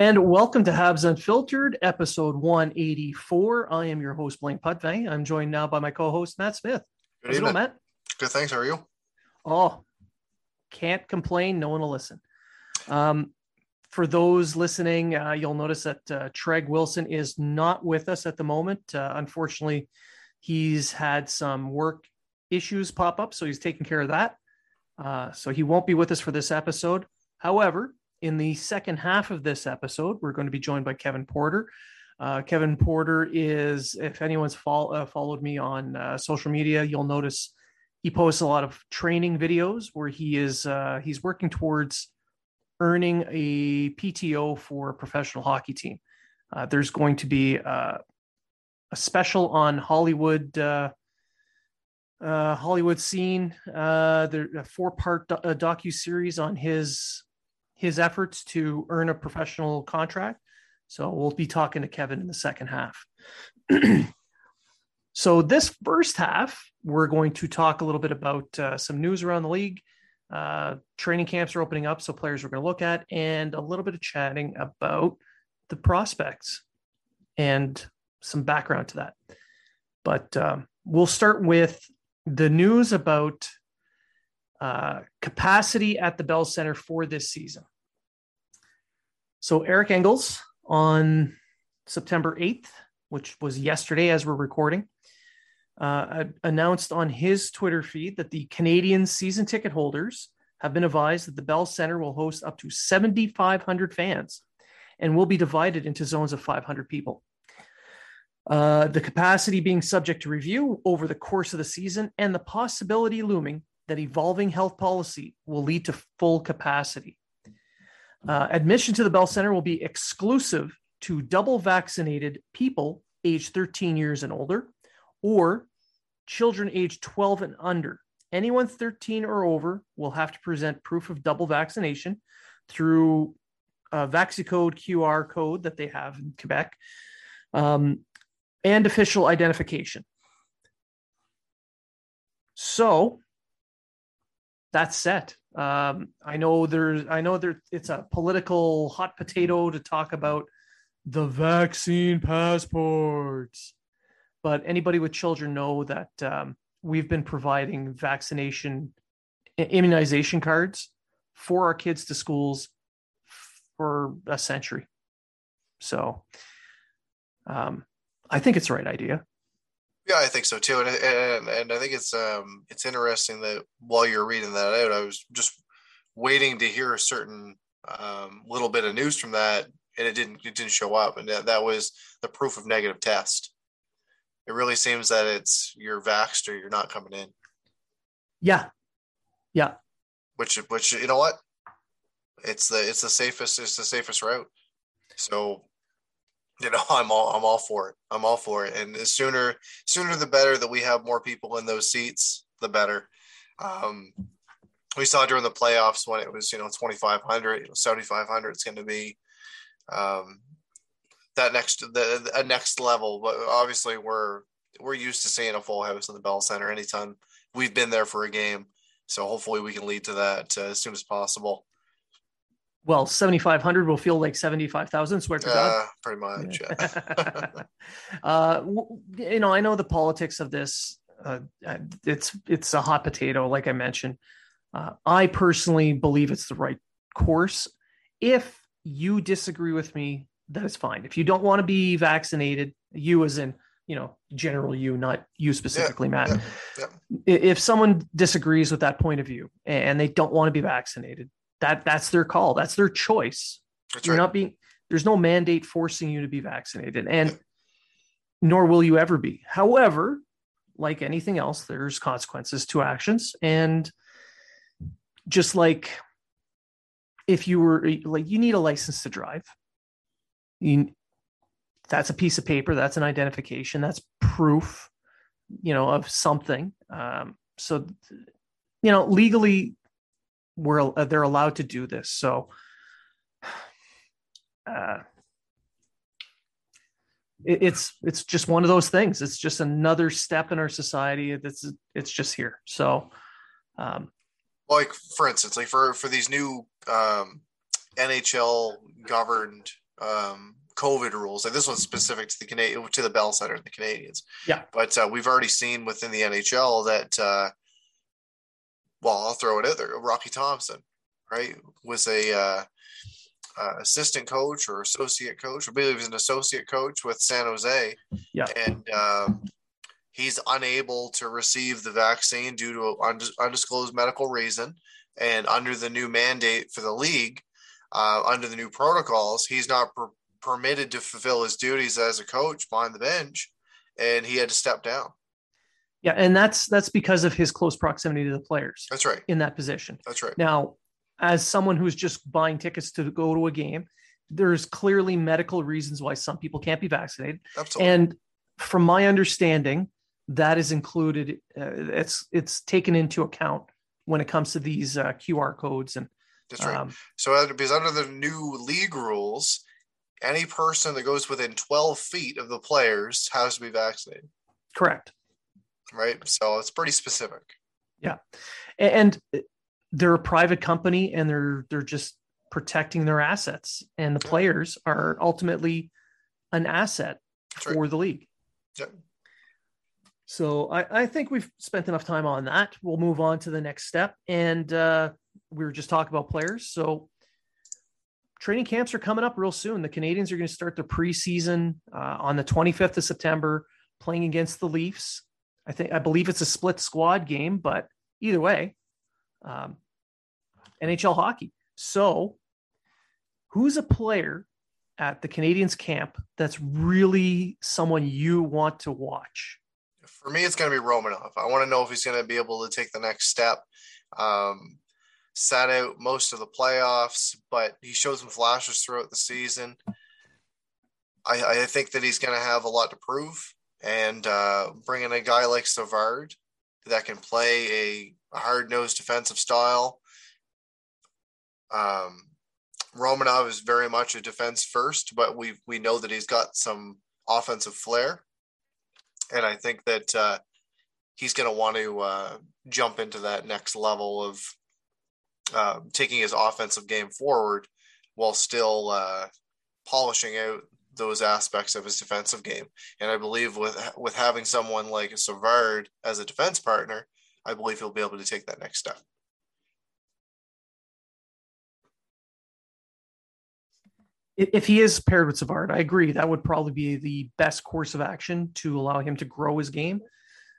And welcome to Habs Unfiltered, episode 184. I am your host, Blaine Putney. I'm joined now by my co host, Matt Smith. Good evening, Matt. Good, thanks. How are you? Oh, can't complain. No one will listen. Um, for those listening, uh, you'll notice that uh, Treg Wilson is not with us at the moment. Uh, unfortunately, he's had some work issues pop up, so he's taking care of that. Uh, so he won't be with us for this episode. However, in the second half of this episode, we're going to be joined by Kevin Porter. Uh, Kevin Porter is, if anyone's uh, followed me on uh, social media, you'll notice he posts a lot of training videos where he is uh, he's working towards earning a PTO for a professional hockey team. Uh, there's going to be uh, a special on Hollywood. Hollywood scene, there a four-part do- docu series on his his efforts to earn a professional contract. So we'll be talking to Kevin in the second half. so this first half, we're going to talk a little bit about uh, some news around the league. Uh, training camps are opening up, so players we're going to look at, and a little bit of chatting about the prospects and some background to that. But um, we'll start with the news about uh, capacity at the Bell Center for this season. So Eric Engels on September 8th, which was yesterday as we're recording, uh, announced on his Twitter feed that the Canadian season ticket holders have been advised that the Bell Center will host up to 7,500 fans and will be divided into zones of 500 people. Uh, the capacity being subject to review over the course of the season and the possibility looming that evolving health policy will lead to full capacity. Uh, admission to the Bell Center will be exclusive to double vaccinated people aged 13 years and older or children aged 12 and under. Anyone 13 or over will have to present proof of double vaccination through a VaxiCode QR code that they have in Quebec um, and official identification. So that's set. Um, I know there's, I know there, it's a political hot potato to talk about the vaccine passports, but anybody with children know that um, we've been providing vaccination immunization cards for our kids to schools for a century. So, um, I think it's the right idea. Yeah, I think so too, and and, and I think it's um it's interesting that while you're reading that out, I was just waiting to hear a certain um, little bit of news from that, and it didn't it didn't show up, and that, that was the proof of negative test. it really seems that it's you're vaxxed or you're not coming in. Yeah, yeah. Which which you know what? It's the it's the safest it's the safest route. So you know i'm all i'm all for it. I'm all for it. And the sooner sooner the better that we have more people in those seats the better. Um we saw during the playoffs when it was you know 2500 you know 7500 it's going to be um that next the a next level. But obviously we're we're used to seeing a full house in the bell center anytime we've been there for a game. So hopefully we can lead to that uh, as soon as possible well, 7,500 will feel like 75,000, swear to God. uh, pretty much yeah. uh, you know, I know the politics of this. Uh, it's it's a hot potato, like I mentioned. Uh, I personally believe it's the right course. If you disagree with me, that is fine. If you don't want to be vaccinated, you as in you know general you, not you specifically, Yeah, Matt. yeah, If someone disagrees with that point of view and they don't want to be vaccinated, that that's their call. That's their choice. that's You're right not being there's no mandate forcing you to be vaccinated, and nor will you ever be. However, like anything else, there's consequences to actions, and just like if you were like you need a license to drive, you that's a piece of paper, that's an identification, that's proof, you know, of something. Um, so, you know, legally, we're uh, they're allowed to do this. So, uh, it, it's it's just one of those things. It's just another step in our society. That's it's just here. So, um, like for instance, like for for these new um, NHL governed um, COVID rules, like this one's specific to the Canadian to the Bell Center and the Canadiens. Yeah. but uh, we've already seen within the NHL that, uh, well, I'll throw it out there. Rocky Thompson, right, was a uh, uh, assistant coach or associate coach. I believe he was an associate coach with San Jose. Yeah. and um, he's unable to receive the vaccine due to an undisclosed medical reason. And under the new mandate for the league, uh, under the new protocols, he's not per- permitted to fulfill his duties as a coach behind the bench, and he had to step down. Yeah, and that's that's because of his close proximity to the players That's right. in that position. That's right. Now, as someone who's just buying tickets to go to a game, there's clearly medical reasons why some people can't be vaccinated. Absolutely. And from my understanding, that is included. Uh, it's it's taken into account when it comes to these uh, QR codes and That's right. um, So uh, because under the new league rules, any person that goes within 12 feet of the players has to be vaccinated, correct. Right? So it's pretty specific. Yeah, And they're a private company, and they're they're just protecting their assets, and the players are ultimately an asset That's right. for the league. Yep. So I, I think we've spent enough time on that. We'll move on to the next step. And uh, we were just talking about players. So training camps are coming up real soon. The Canadiens are going to start their preseason uh, on the 25th of September, playing against the Leafs. I think I believe it's a split squad game, but either way, um, NHL hockey. So, who's a player at the Canadiens camp that's really someone you want to watch? For me, it's going to be Romanov. I want to know if he's going to be able to take the next step. Um, sat out most of the playoffs, but he showed some flashes throughout the season. I, I think that he's going to have a lot to prove. And uh, bringing a guy like Savard that can play a, a hard nosed defensive style. Um, Romanov is very much a defense first, but we we know that he's got some offensive flair and I think that uh, he's going to want to uh, jump into that next level of uh, taking his offensive game forward while still uh, polishing out those aspects of his defensive game. And I believe with with having someone like Savard as a defense partner, I believe he'll be able to take that next step. if he is paired with Savard, I agree that would probably be the best course of action to allow him to grow his game.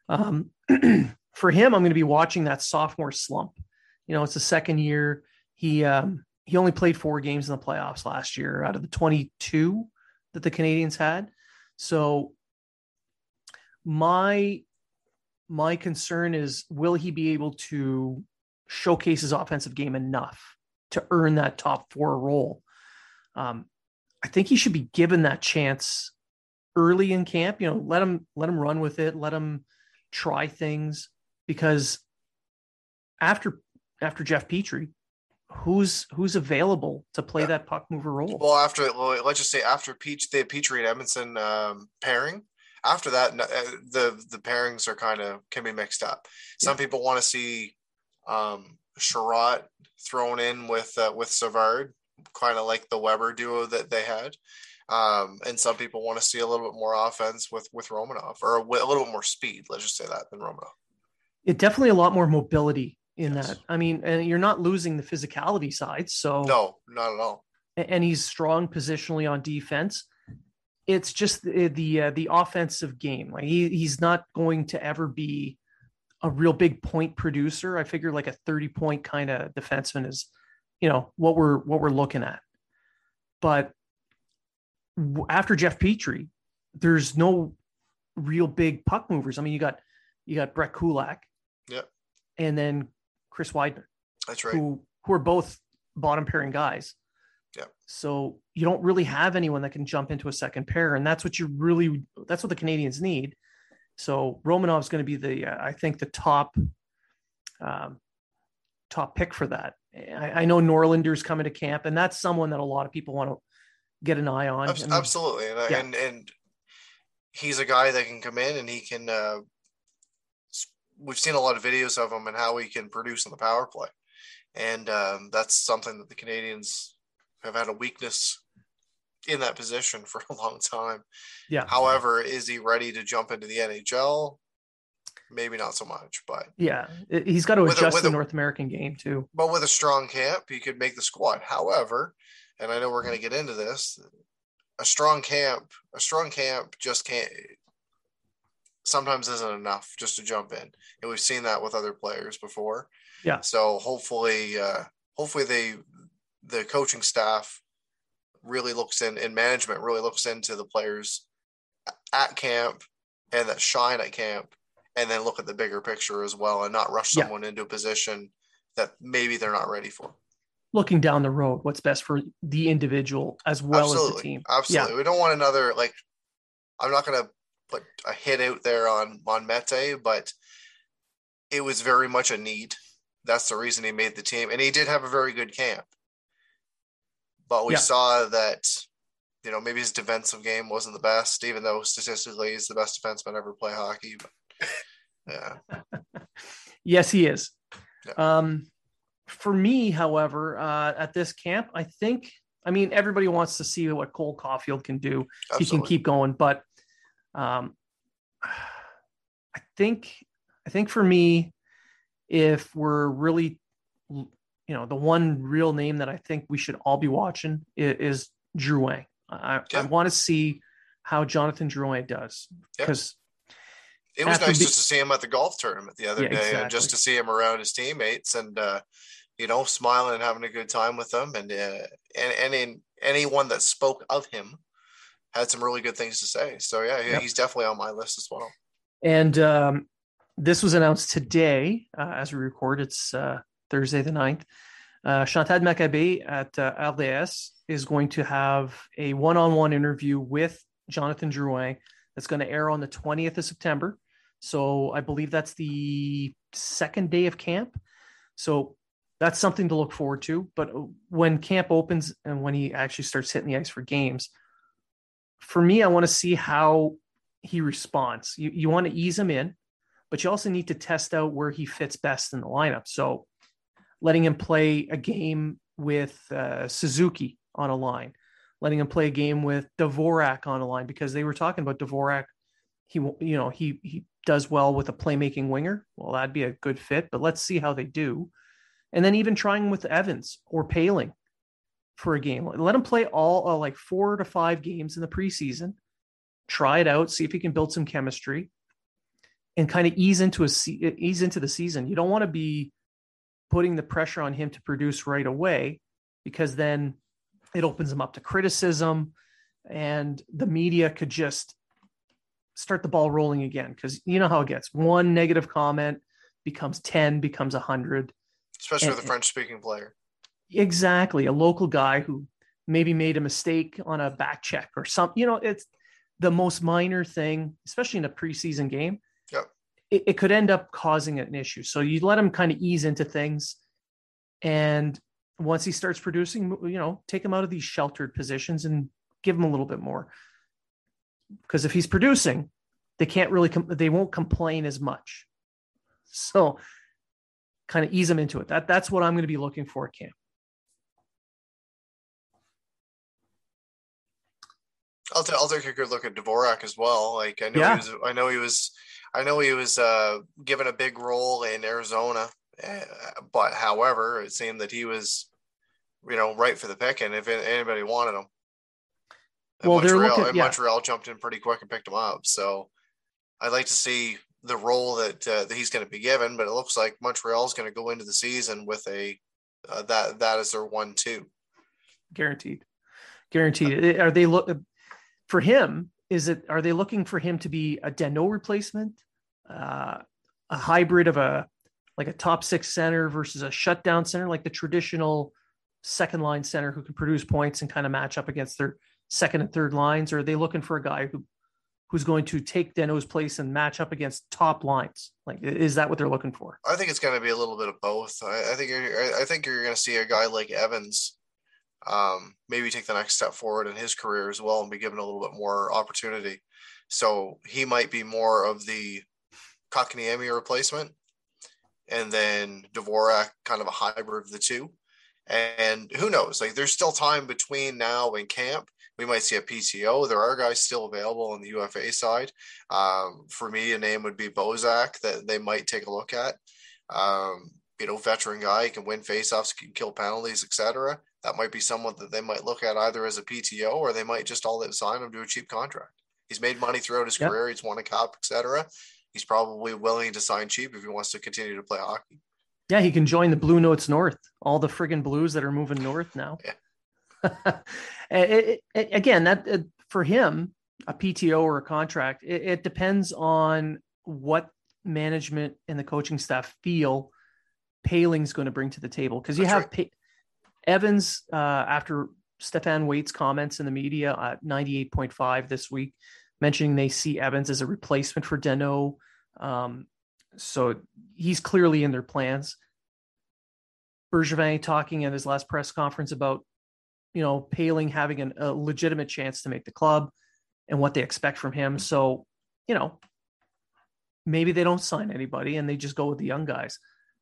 Um, for him, I'm going to be watching that sophomore slump. You know, it's the second year. He um, he only played four games in the playoffs last year out of the 22 that the Canadiens had. So my my concern is will he be able to showcase his offensive game enough to earn that top four role? Um, I think he should be given that chance early in camp. You know, let him let him run with it, let him try things because after after Jeff Petry, who's who's available to play yeah. that puck mover role? Well, after well, let's just say after Peach, the Petry and Edmundson um, pairing. After that, uh, the the pairings are kind of can be mixed up. Some yeah. people want to see um, Chiarot thrown in with uh, with Savard, kind of like the Weber duo that they had. Um, and some people want to see a little bit more offense with with Romanov, or a, a little bit more speed. Let's just say that than Romanov. It definitely a lot more mobility in yes. that. I mean, and you're not losing the physicality side. So no, not at all. And he's strong positionally on defense. It's just the the, uh, the offensive game. Like he, he's not going to ever be a real big point producer. I figure like a 30 point kind of defenseman is, you know, what we're what we're looking at. But after Jeff Petry, there's no real big puck movers. I mean, you got you got Brett Kulak, yeah, and then Chris Wideman. That's right. Who who are both bottom pairing guys. Yeah. So you don't really have anyone that can jump into a second pair, and that's what you really that's what the Canadiens need. So Romanov's going to be the uh, I think the top um, top pick for that. I, I, know Norlinder's coming to camp, and that's someone that a lot of people want to get an eye on. Absolutely, and yeah. and, and he's a guy that can come in and he can uh, we've seen a lot of videos of him and how he can produce on the power play, and um, that's something that the Canadiens have had a weakness in that position for a long time. Yeah. However, is he ready to jump into the NHL? Maybe not so much, but yeah, he's got to adjust a, the a, North American game too. But with a strong camp, he could make the squad. However, and I know we're going to get into this, a strong camp, a strong camp just can't sometimes isn't enough just to jump in. And we've seen that with other players before. Yeah. So hopefully, uh, hopefully they, the coaching staff really looks in, and management really looks into the players at camp and that shine at camp and then look at the bigger picture as well and not rush someone yeah. into a position that maybe they're not ready for. Looking down the road, what's best for the individual as well Absolutely. as the team. Absolutely. Yeah. We don't want another like I'm not going to put a hit out there on on Mete, but it was very much a need. That's the reason he made the team, and he did have a very good camp. But we yeah. saw that, you know, maybe his defensive game wasn't the best, even though statistically he's the best defenseman ever play hockey. But yeah, yes, he is. Yeah. Um, for me, however, uh, at this camp, I think, I mean, everybody wants to see what Cole Caufield can do. Absolutely. He can keep going, but um, I think I think for me, if we're really, you know, the one real name that I think we should all be watching is, is Drouin. I, yeah. I want to see how Jonathan Drouin does because yeah. it was nice be- just to see him at the golf tournament the other yeah, day exactly. and just to see him around his teammates and uh, you know smiling and having a good time with them and uh, and and in anyone that spoke of him had some really good things to say. So yeah, yep. he's definitely on my list as well. And um, this was announced today uh, as we record. It's uh, Thursday the 9th. Uh, Chantal Machabée at uh, RDS is going to have a one-on-one interview with Jonathan Drouin that's going to air on the 20th of September. So I believe that's the second day of camp. So that's something to look forward to. But when camp opens and when he actually starts hitting the ice for games, for me, I want to see how he responds. You, you want to ease him in, but you also need to test out where he fits best in the lineup. So letting him play a game with uh, Suzuki on a line, letting him play a game with Dvorak on a line because they were talking about Dvorak. He, you know, he he does well with a playmaking winger. Well, that'd be a good fit. But let's see how they do, and then even trying with Evans or Poehling for a game. Let him play all uh, like four to five games in the preseason. Try it out, see if he can build some chemistry, and kind of ease into a ease into the season. You don't want to be putting the pressure on him to produce right away because then it opens him up to criticism, and the media could just start the ball rolling again because you know how it gets. One negative comment becomes 10, becomes 100. Especially and, with a French speaking player. Exactly. A local guy who maybe made a mistake on a back check or something. You know, it's the most minor thing, especially in a preseason game. Yep. It, it could end up causing an issue. So you let him kind of ease into things. And once he starts producing, you know, take him out of these sheltered positions and give him a little bit more. Because if he's producing, they can't really, com- they won't complain as much. So kind of ease him into it. That that's what I'm going to be looking for at camp. I'll, t- I'll take a good look at Dvorak as well. Like I know yeah. he was, I know he was, I know he was uh, given a big role in Arizona, uh, but however, it seemed that he was, you know, right for the picking if anybody wanted him. And well, Montreal, looking, yeah. Montreal jumped in pretty quick and picked him up. So I'd like to see the role that, uh, that he's going to be given, but it looks like Montreal is going to go into the season with a uh, that that is their one two. Guaranteed, guaranteed. Are they look for him? Is it are they looking for him to be a Danault replacement, uh, a hybrid of a like a top six center versus a shutdown center, like the traditional second line center who can produce points and kind of match up against their second and third lines, or are they looking for a guy who who's going to take Danault's place and match up against top lines? Like, is that what they're looking for? I think it's going to be a little bit of both. I, I think you're, I think you're going to see a guy like Evans, um, maybe take the next step forward in his career as well and be given a little bit more opportunity. So he might be more of the Kotkaniemi replacement, and then Dvorak kind of a hybrid of the two. And who knows? Like, there's still time between now and camp we might see a PTO. There are guys still available on the UFA side. Um, for me, a name would be Bozak that they might take a look at. Um, you know, veteran guy can win faceoffs, can kill penalties, etc. That might be someone that they might look at either as a PTO or they might just all that sign him to a cheap contract. He's made money throughout his yep. career. He's won a cup, etc. He's probably willing to sign cheap if he wants to continue to play hockey. Yeah, he can join the Blue Notes North. All the friggin' Blues that are moving north now. Yeah. it, it, again, that uh, for him, a PTO or a contract, it, it depends on what management and the coaching staff feel Poehling's going to bring to the table. Because you That's have right. Evans uh, after Stéphane Waite's comments in the media at 98.5 this week, mentioning they see Evans as a replacement for Danault. Um, so he's clearly in their plans. Bergevin talking at his last press conference about you know, Poehling having an, a legitimate chance to make the club and what they expect from him. So, you know, maybe they don't sign anybody and they just go with the young guys.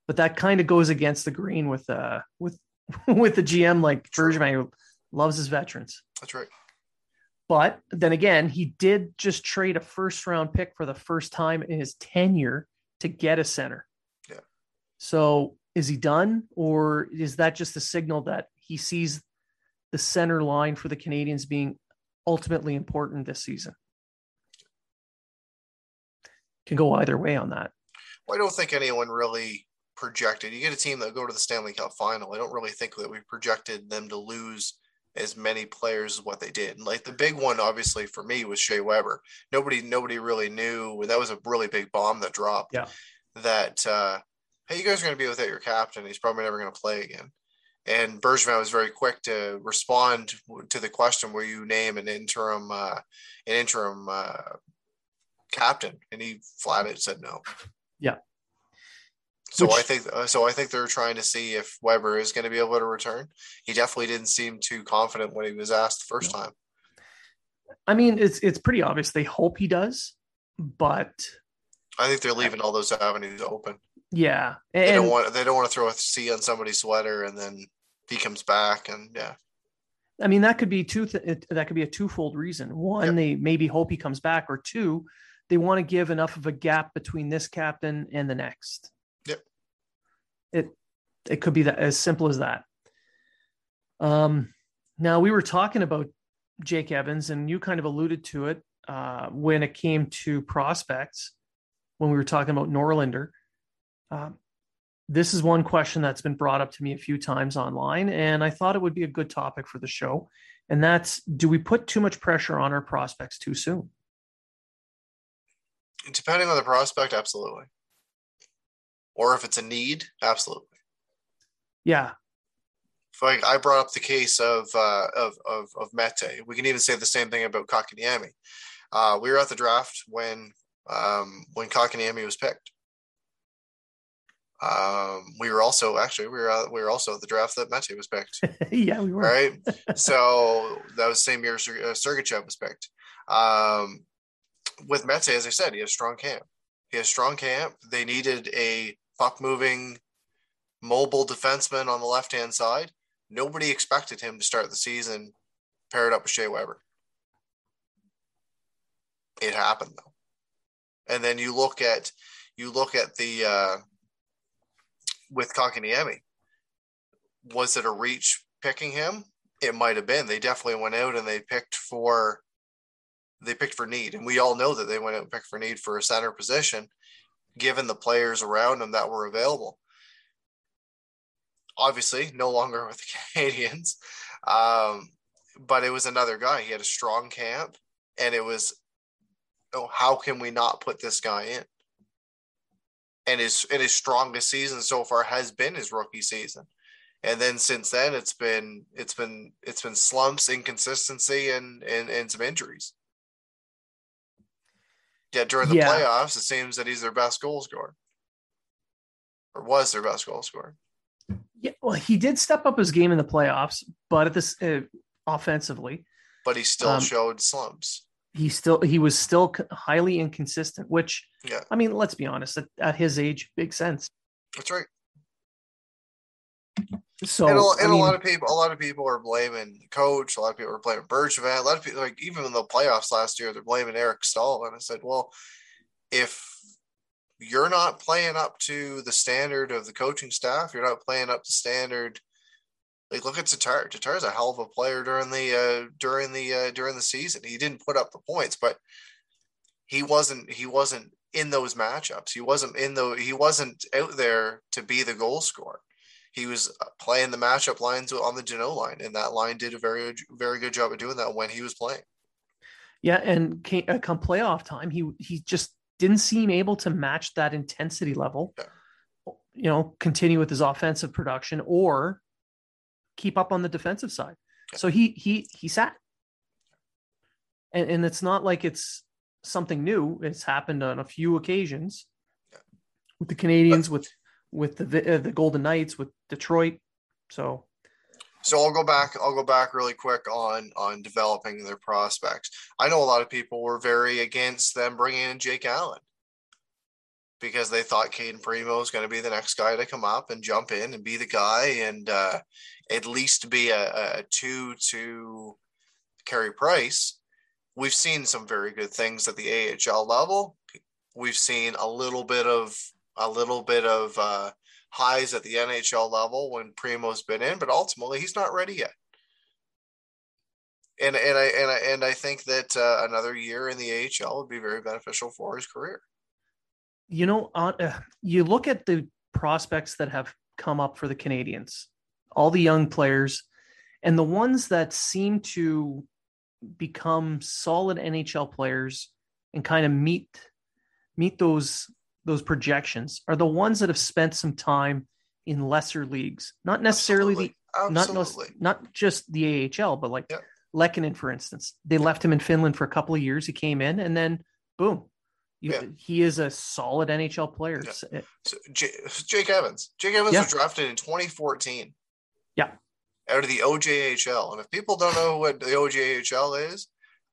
But that kind of goes against the green with uh with with the GM like who loves his veterans. That's right. But then again, he did just trade a first round pick for the first time in his tenure to get a center. Yeah. So is he done, or is that just a signal that he sees the center line for the Canadiens being ultimately important this season. Can go either way on that. Well, I don't think anyone really projected. You get a team that go to the Stanley Cup final. I don't really think that we projected them to lose as many players as what they did. like the big one, obviously for me, was Shea Weber. Nobody, nobody really knew that was a really big bomb that dropped. Yeah. That uh, hey, you guys are going to be without your captain. He's probably never going to play again. And Bergevin was very quick to respond to the question: "Will you name an interim, uh, an interim uh, captain?" And he flat out said no. Yeah. So Which, I think uh, so. I think they're trying to see if Weber is going to be able to return. He definitely didn't seem too confident when he was asked the first no. time. I mean, it's it's pretty obvious they hope he does, but I think they're leaving all those avenues open. Yeah, and, they don't want they don't want to throw a C on somebody's sweater and then he comes back and yeah. I mean, that could be two. Th- that could be a twofold reason. One, yep. they maybe hope he comes back, or two, they want to give enough of a gap between this captain and the next. It it could be that as simple as that. Um, now we were talking about Jake Evans, and you kind of alluded to it uh, when it came to prospects when we were talking about Norlinder. Um, this is one question that's been brought up to me a few times online, and I thought it would be a good topic for the show. And that's do we put too much pressure on our prospects too soon? depending on the prospect, absolutely. Or if it's a need, absolutely. Yeah. Like I brought up the case of uh, of of of Mete. We can even say the same thing about Kotkaniemi. Uh, we were at the draft when um, when Kotkaniemi was picked. Um, we were also actually we were uh, we were also at the draft that Mete was picked. yeah, we were. Right. so that was the same year uh, Sergachev was picked. Um, with Mete, as I said, he has strong camp. He has strong camp. They needed a puck moving, mobile defenseman on the left hand side. Nobody expected him to start the season paired up with Shea Weber. It happened though. And then you look at you look at the uh, with Kotkaniemi. Was it a reach picking him? It might have been. They definitely went out and they picked for they picked for need, and we all know that they went out and picked for need for a center position, given the players around him that were available. Obviously, no longer with the Canadiens, um, but it was another guy. He had a strong camp, and it was, oh, how can we not put this guy in? and his and his strongest season so far has been his rookie season. And then since then it's been it's been it's been slumps, inconsistency and and, and some injuries. Yeah, during the yeah. playoffs, it seems that he's their best goal scorer. Or was their best goal scorer. Yeah, well, he did step up his game in the playoffs, but at this uh, offensively, but he still um, showed slumps he still he was still highly inconsistent which yeah i mean let's be honest at, at his age big sense that's right so and, a, and I mean, a lot of people a lot of people are blaming coach a lot of people are blaming Bergevin a lot of people like even in the playoffs last year they're blaming Eric Staal and I said well if you're not playing up to the standard of the coaching staff you're not playing up to standard like look at Tatar. Tatar's a hell of a player during the uh, during the uh, during the season. He didn't put up the points, but he wasn't he wasn't in those matchups. He wasn't in the he wasn't out there to be the goal scorer. He was uh, playing the matchup lines on the Danault line, and that line did a very very good job of doing that when he was playing. Yeah, and came, uh, come playoff time, he he just didn't seem able to match that intensity level. Yeah. You know, continue with his offensive production or keep up on the defensive side. So he he he sat. And, and it's not like it's something new. It's happened on a few occasions with the Canadiens, with with the uh, the Golden Knights, with Detroit. So, so I'll go back. I'll go back really quick on on developing their prospects. I know a lot of people were very against them bringing in Jake Allen because they thought Cayden Primeau was going to be the next guy to come up and jump in and be the guy and uh, at least be a, a two to Carey Price. We've seen some very good things at the AHL level. We've seen a little bit of a little bit of uh, highs at the NHL level when Primeau's been in, but ultimately he's not ready yet. And and I and I and I think that uh, another year in the AHL would be very beneficial for his career you know, uh, you look at the prospects that have come up for the Canadiens, all the young players, and the ones that seem to become solid NHL players and kind of meet meet those those projections are the ones that have spent some time in lesser leagues, not necessarily Absolutely. the Absolutely. not not just the AHL, but like yeah. For instance. They left him in Finland for a couple of years. He came in, and then boom, you, yeah. He is a solid NHL player. Yeah. Eh, so, J- Jake Evans. Jake Evans yeah. was drafted in 2014. Yeah. Out of the OJHL. And if people don't know what the OJHL is,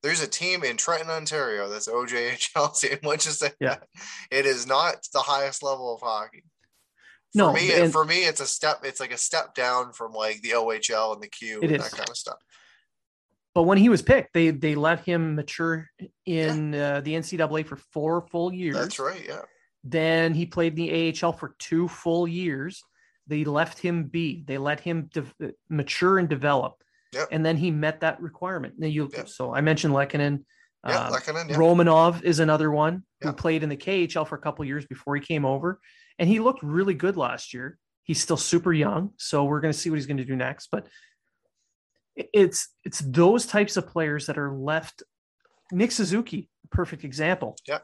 there's a team in Trenton, Ontario that's OJHL team, which is that yeah. it is not the highest level of hockey. For no, me, and, for me, it's a step. It's like a step down from like the OHL and the Q and is. that kind of stuff. But when he was picked, they they let him mature in yeah. uh, the NCAA for four full years. That's right. Yeah. Then he played in the AHL for two full years. They left him be. They let him de- mature and develop. Yep. And then he met that requirement. Now you, yep. so I mentioned Lehkonen. Yeah, uh, yeah. Romanov is another one who played in the KHL for a couple years before he came over, and he looked really good last year. He's still super young, so we're going to see what he's going to do next. But it's it's those types of players that are left. Nick Suzuki, perfect example. Yeah.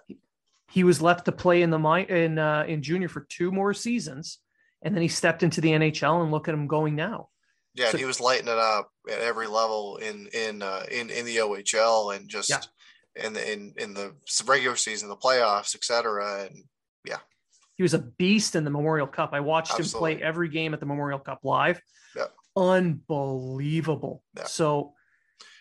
he was left to play in the in uh, in junior for two more seasons, and then he stepped into the NHL. And look at him going now. Yeah, So- and he was lighting it up at every level in in uh, in in the OHL and just Yeah. in the in in the regular season, the playoffs, etc. And yeah, He was a beast in the Memorial Cup. I watched him play every game at the Memorial Cup live. Yeah. Unbelievable. Yeah. So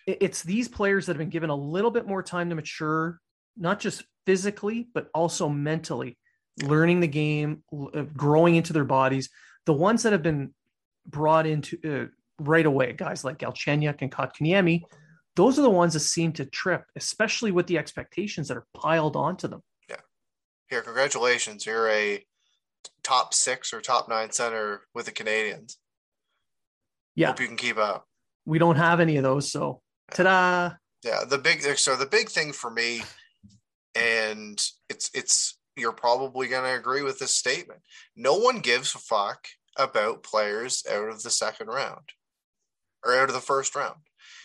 it's these players that have been given a little bit more time to mature, not just physically, but also mentally, learning the game, uh, growing into their bodies. The ones that have been brought into uh, right away, guys like Galchenyuk and Kotkaniemi, those are the ones that seem to trip, especially with the expectations that are piled onto them. Yeah. Here, congratulations, you're a top six or top nine center with the Canadiens. Yeah. Hope you can keep up. We don't have any of those. So, ta-da. Yeah, the big so the big thing for me, and it's it's you're probably gonna agree with this statement. No one gives a fuck about players out of the second round or out of the first round.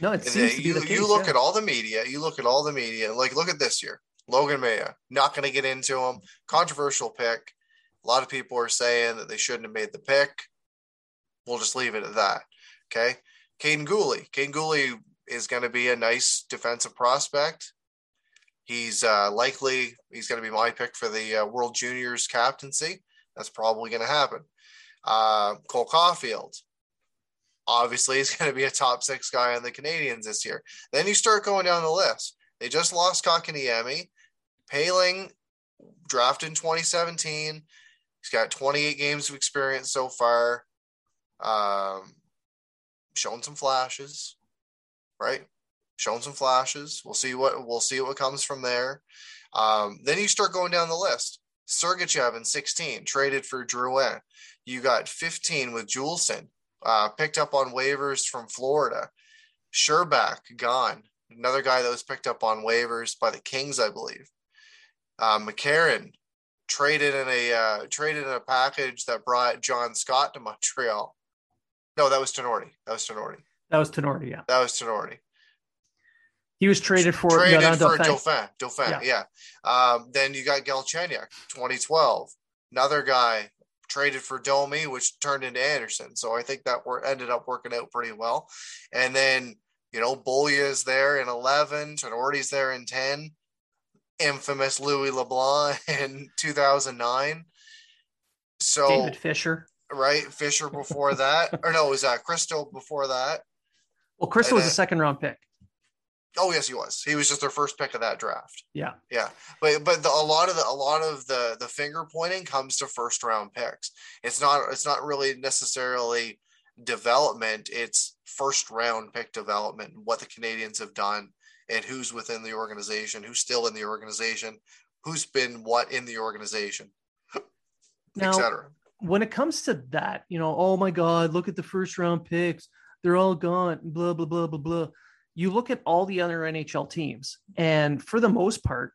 No, it seems then to be you the case. you look yeah. at all the media, you look at all the media, like look at this year. Logan Mailloux, not going to get into him. Controversial pick. A lot of people are saying that they shouldn't have made the pick. We'll just leave it at that. Okay. Kaiden Guhle. Kaiden Guhle is going to be a nice defensive prospect. He's uh, likely he's going to be my pick for the uh, World Juniors captaincy. That's probably going to happen. Uh, Cole Caufield, obviously, is going to be a top six guy on the Canadiens this year. Then you start going down the list. They just lost Kotkaniemi. Poehling, drafted in 2017. He's got 28 games of experience so far. Um, shown some flashes, right? Shown some flashes. We'll see what we'll see what comes from there. Um, then you start going down the list. Sergachev in 16, traded for Drouin. You got 15 with Juulsen, uh, picked up on waivers from Florida. Scherbak gone. Another guy that was picked up on waivers by the Kings, I believe. Uh, McCarron traded in a uh, traded in a package that brought John Scott to Montreal. No, that was Tinordi. That was Tinordi. That was Tinordi, yeah. That was Tinordi. He was traded for traded for Dauphin. Dauphin. Dauphin, Yeah. yeah. Um, then you got Galchenyuk, 2012. Another guy traded for Domi, which turned into Anderson. So I think that wor- ended up working out pretty well. And then, you know, Beaulieu is there in 11, Tinordi's there in 10. Infamous Louis LeBlanc in 2009. So, David Fischer. right, Fischer before that. or no, it was uh, Kristo before that. Well, Kristo And was a second round pick. Oh yes, he was. He was just their first pick of that draft. Yeah. Yeah, but but the, a lot of the a lot of the the finger pointing comes to first round picks. It's not it's not really necessarily development. It's first round pick development. What the Canadiens have done and who's within the organization, who's still in the organization, who's been what in the organization, etc. when it comes to that, you know, oh my God, look at the first round picks. They're all gone, blah, blah, blah, blah, blah. You look at all the other NHL teams, and for the most part,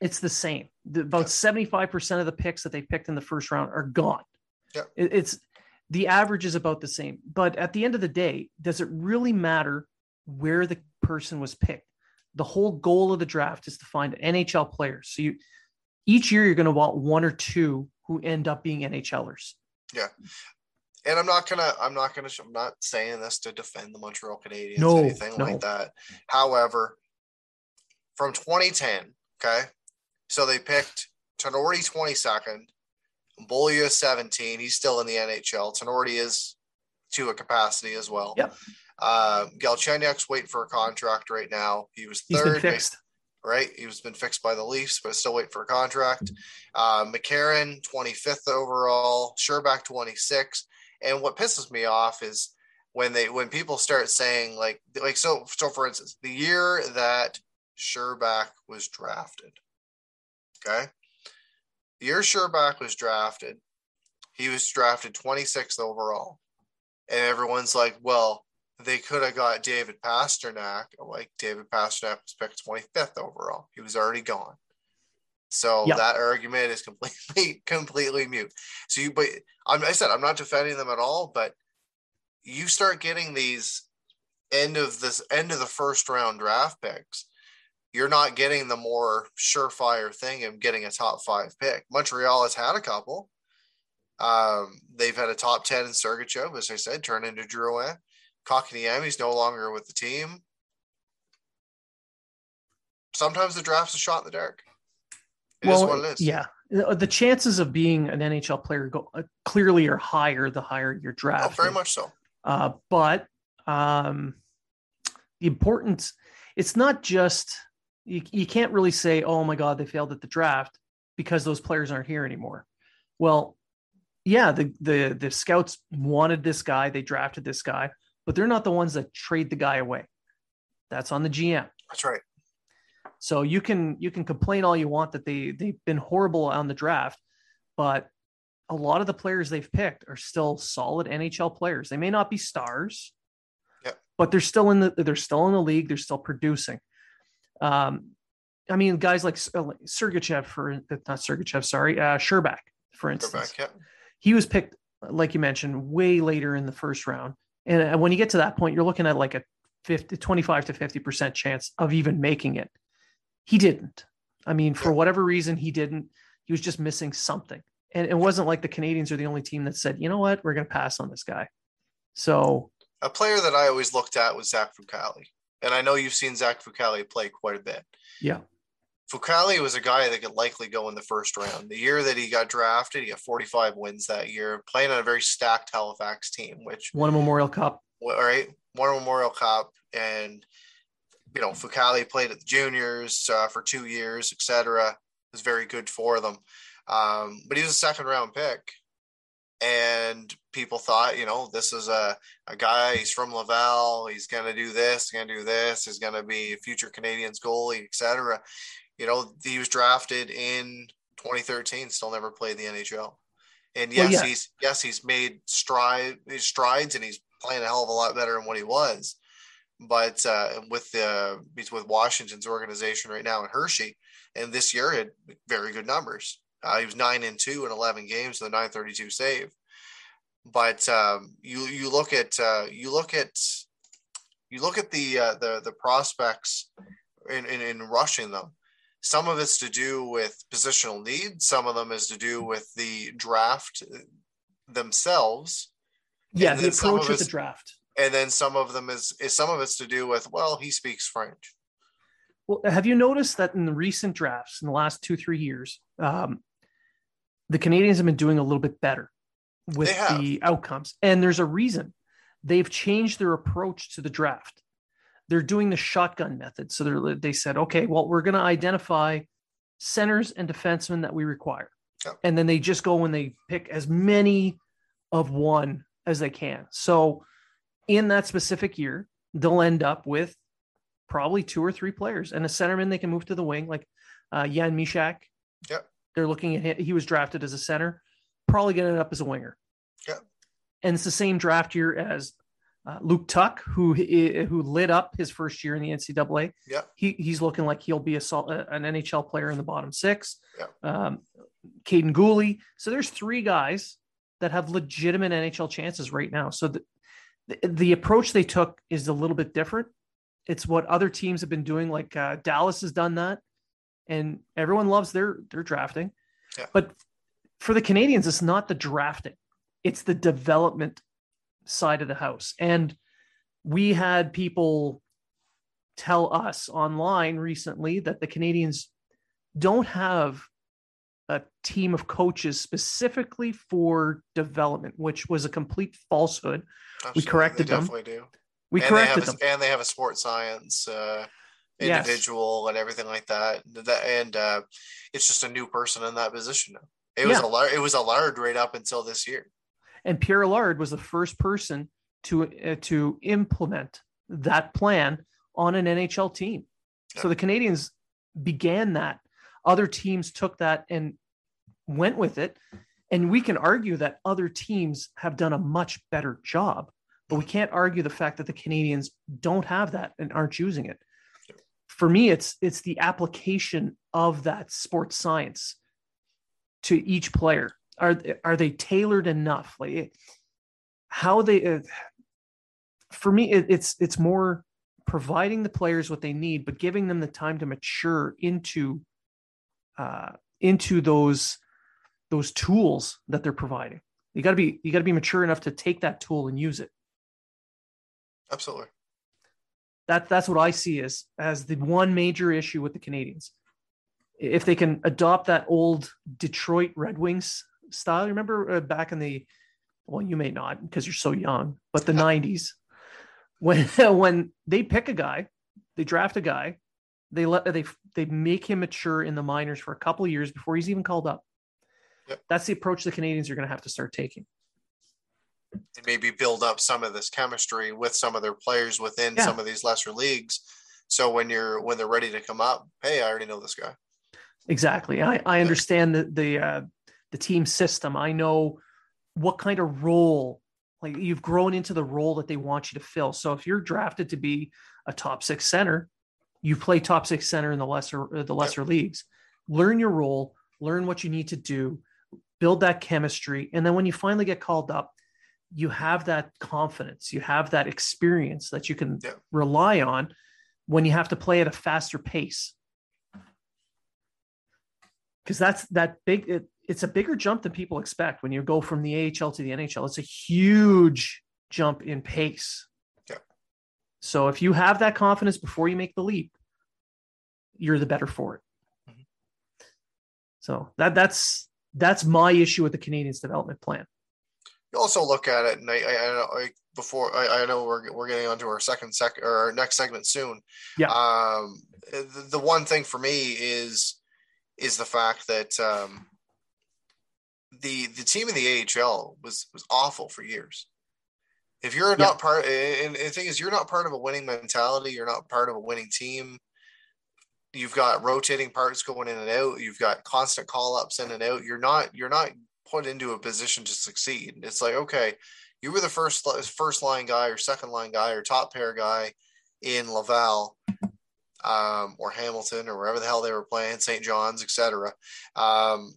it's the same. The, about 75% of the picks that they picked in the first round are gone. Yeah. It- it's the average is about the same. But at the end of the day, does it really matter where the person was picked? The whole goal of the draft is to find NHL players. So you each year you're going to want one or two who end up being NHLers. And I'm not gonna I'm not gonna I'm not saying this to defend the Montreal Canadiens No, anything no. like that. However, from 2010, okay, so they picked Tinordi 22nd, Beaulieu 17. He's still in the NHL. Tinordi is to a capacity as well. Yep. Uh, Galchenyuk's waiting for a contract right now. He was third, right? He was been fixed by the Leafs, but still waiting for a contract. Uh, McCarron, 25th overall, Scherbak, 26. And what pisses me off is when they when people start saying like like so so for instance, the year that Scherbak was drafted, okay, the year Scherbak was drafted, he was drafted 26th overall, and everyone's like, well. They could have got David Pastrnak. Like David Pastrnak was picked 25th overall. He was already gone. So Yeah. that argument is completely, completely mute. So you, but I'm, I said I'm not defending them at all, but you start getting these end of this end of the first round draft picks. you're not getting the more surefire thing of getting a top five pick. Montreal has had a couple. Um, they've had a top 10 in Sergachev, as I said, turn into Drouin. Kotkaniemi's no longer with the team. Sometimes the draft's a shot in the dark. It well, Yeah. The chances of being an NHL player go uh, clearly are higher the higher your draft. Oh, very much so. Uh, but um, the importance, it's not just you, you can't really say, oh my God, they failed at the draft because those players aren't here anymore. Well, yeah, the the the scouts wanted this guy, they drafted this guy, but they're not the ones that trade the guy away. That's on the GM. That's right. So you can you can complain all you want that they they've been horrible on the draft, but a lot of the players they've picked are still solid NHL players. They may not be stars, yep. but they're still in the they're still in the league. They're still producing. Um, I mean, guys like uh, Sergachev for not Sergachev, sorry, uh, Scherbak, for instance. Scherbak, yeah. He was picked, like you mentioned, way later in the first round. And when you get to that point, you're looking at like a 50, 25 to 50% chance of even making it. He didn't. I mean, for whatever reason, he didn't. He was just missing something. And it wasn't like the Canadiens are the only team that said, you know what, we're going to pass on this guy. So a player that I always looked at was Zach Fucale. And I know you've seen Zach Fucale play quite a bit. Yeah. Fucale was a guy that could likely go in the first round. The year that he got drafted, he got 45 wins that year, playing on a very stacked Halifax team, which won a Memorial Cup. All right, won a Memorial Cup, and you know Fucale played at the juniors uh, for two years, etc. Was very good for them, um, but he was a second round pick, and people thought, you know, this is a, a guy, he's from Laval, he's going to do this, going to do this, he's going to be a future Canadiens goalie, etc. You know, he was drafted in 2013, still never played the NHL. And yes, well, yeah. he's yes, he's made stride strides and he's playing a hell of a lot better than what he was. But uh, with the he's with Washington's organization right now in Hershey, and this year had very good numbers. Uh, he was nine and two in 11 games with a 932 save. But um, you you look at uh, you look at you look at the uh, the the prospects in, in, in rushing them. Some of it's to do with positional need. Some of them is to do with the draft themselves. Yeah, the approach of the draft. And then some of them is is some of it's to do with well, he speaks French. Well, have you noticed that in the recent drafts in the last two three years, um, the Canadiens have been doing a little bit better with the outcomes. And there's a reason they've changed their approach to the draft. They're doing the shotgun method. So they said, okay, well, we're going to identify centers and defensemen that we require. And then they just go and they pick as many of one as they can. So in that specific year, they'll end up with probably two or three players and a centerman they can move to the wing, like uh, Jan Mysak. Yep. They're looking at him. He was drafted as a center, probably going to end up as a winger. Yeah. And it's the same draft year as uh, Luke Tuch, who who lit up his first year in the NCAA. Yeah. He, he's looking like he'll be a, an NHL player in the bottom six. Yeah. Um, Kaiden Guhle. So there's three guys that have legitimate NHL chances right now. So the, the, the approach they took is a little bit different. It's what other teams have been doing. Like uh, Dallas has done that and everyone loves their their drafting. Yeah. But for the Canadiens, it's not the drafting; it's the development side of the house. And we had people tell us online recently that the Canadiens don't have a team of coaches specifically for development, which was a complete falsehood. Absolutely. We corrected they definitely them. do. We and corrected them, a, and they have a sports science uh, individual yes. and everything like that. And uh, it's just a new person in that position now. It was yeah. a it was Allard right up until this year. And Pierre Allard was the first person to uh, to implement that plan on an NHL team. Yeah. So the Canadiens began that. Other teams took that and went with it. And we can argue that other teams have done a much better job, but we can't argue the fact that the Canadiens don't have that and aren't using it. For me it's it's the application of that sports science to each player. Are are they tailored enough? Like how they uh, for me it, it's it's more providing the players what they need, but giving them the time to mature into uh, into those those tools that they're providing. You got to be you got to be mature enough to take that tool and use it. Absolutely. That that's what I see as as the one major issue with the Canadiens. If they can adopt that old Detroit Red Wings style, remember uh, back in the well, you may not because you're so young, but the '90s when when they pick a guy, they draft a guy, they let they they make him mature in the minors for a couple years before he's even called up. Yep. That's the approach the Canadiens are going to have to start taking. And maybe build up some of this chemistry with some of their players within yeah. some of these lesser leagues. So when you're when they're ready to come up, hey, I already know this guy. Exactly. I, I understand the the uh, the team system. I know what kind of role like you've grown into the role that they want you to fill. So if you're drafted to be a top six center, you play top six center in the lesser uh, the lesser yep. leagues. Learn your role, learn what you need to do, build that chemistry, and then when you finally get called up, you have that confidence, you have that experience that you can yep. rely on when you have to play at a faster pace. Because that's that big. It, it's a bigger jump than people expect when you go from the AHL to the NHL. It's a huge jump in pace. Yeah. So if you have that confidence before you make the leap, you're the better for it. Mm-hmm. So that that's that's my issue with the Canadiens development plan. You also look at it, and I, I, I before I, I, know we're we're getting onto our second sec or our next segment soon. Yeah. Um, the, the one thing for me is is the fact that um, the the team in the AHL was was awful for years. If you're not yeah. part, and, the thing is, you're not part of a winning mentality. You're not part of a winning team. You've got rotating parts going in and out. You've got constant call ups in and out. You're not you're not put into a position to succeed. It's like okay, you were the first first line guy or second line guy or top pair guy in Laval um, or Hamilton or wherever the hell they were playing, St. John's, etc. Um,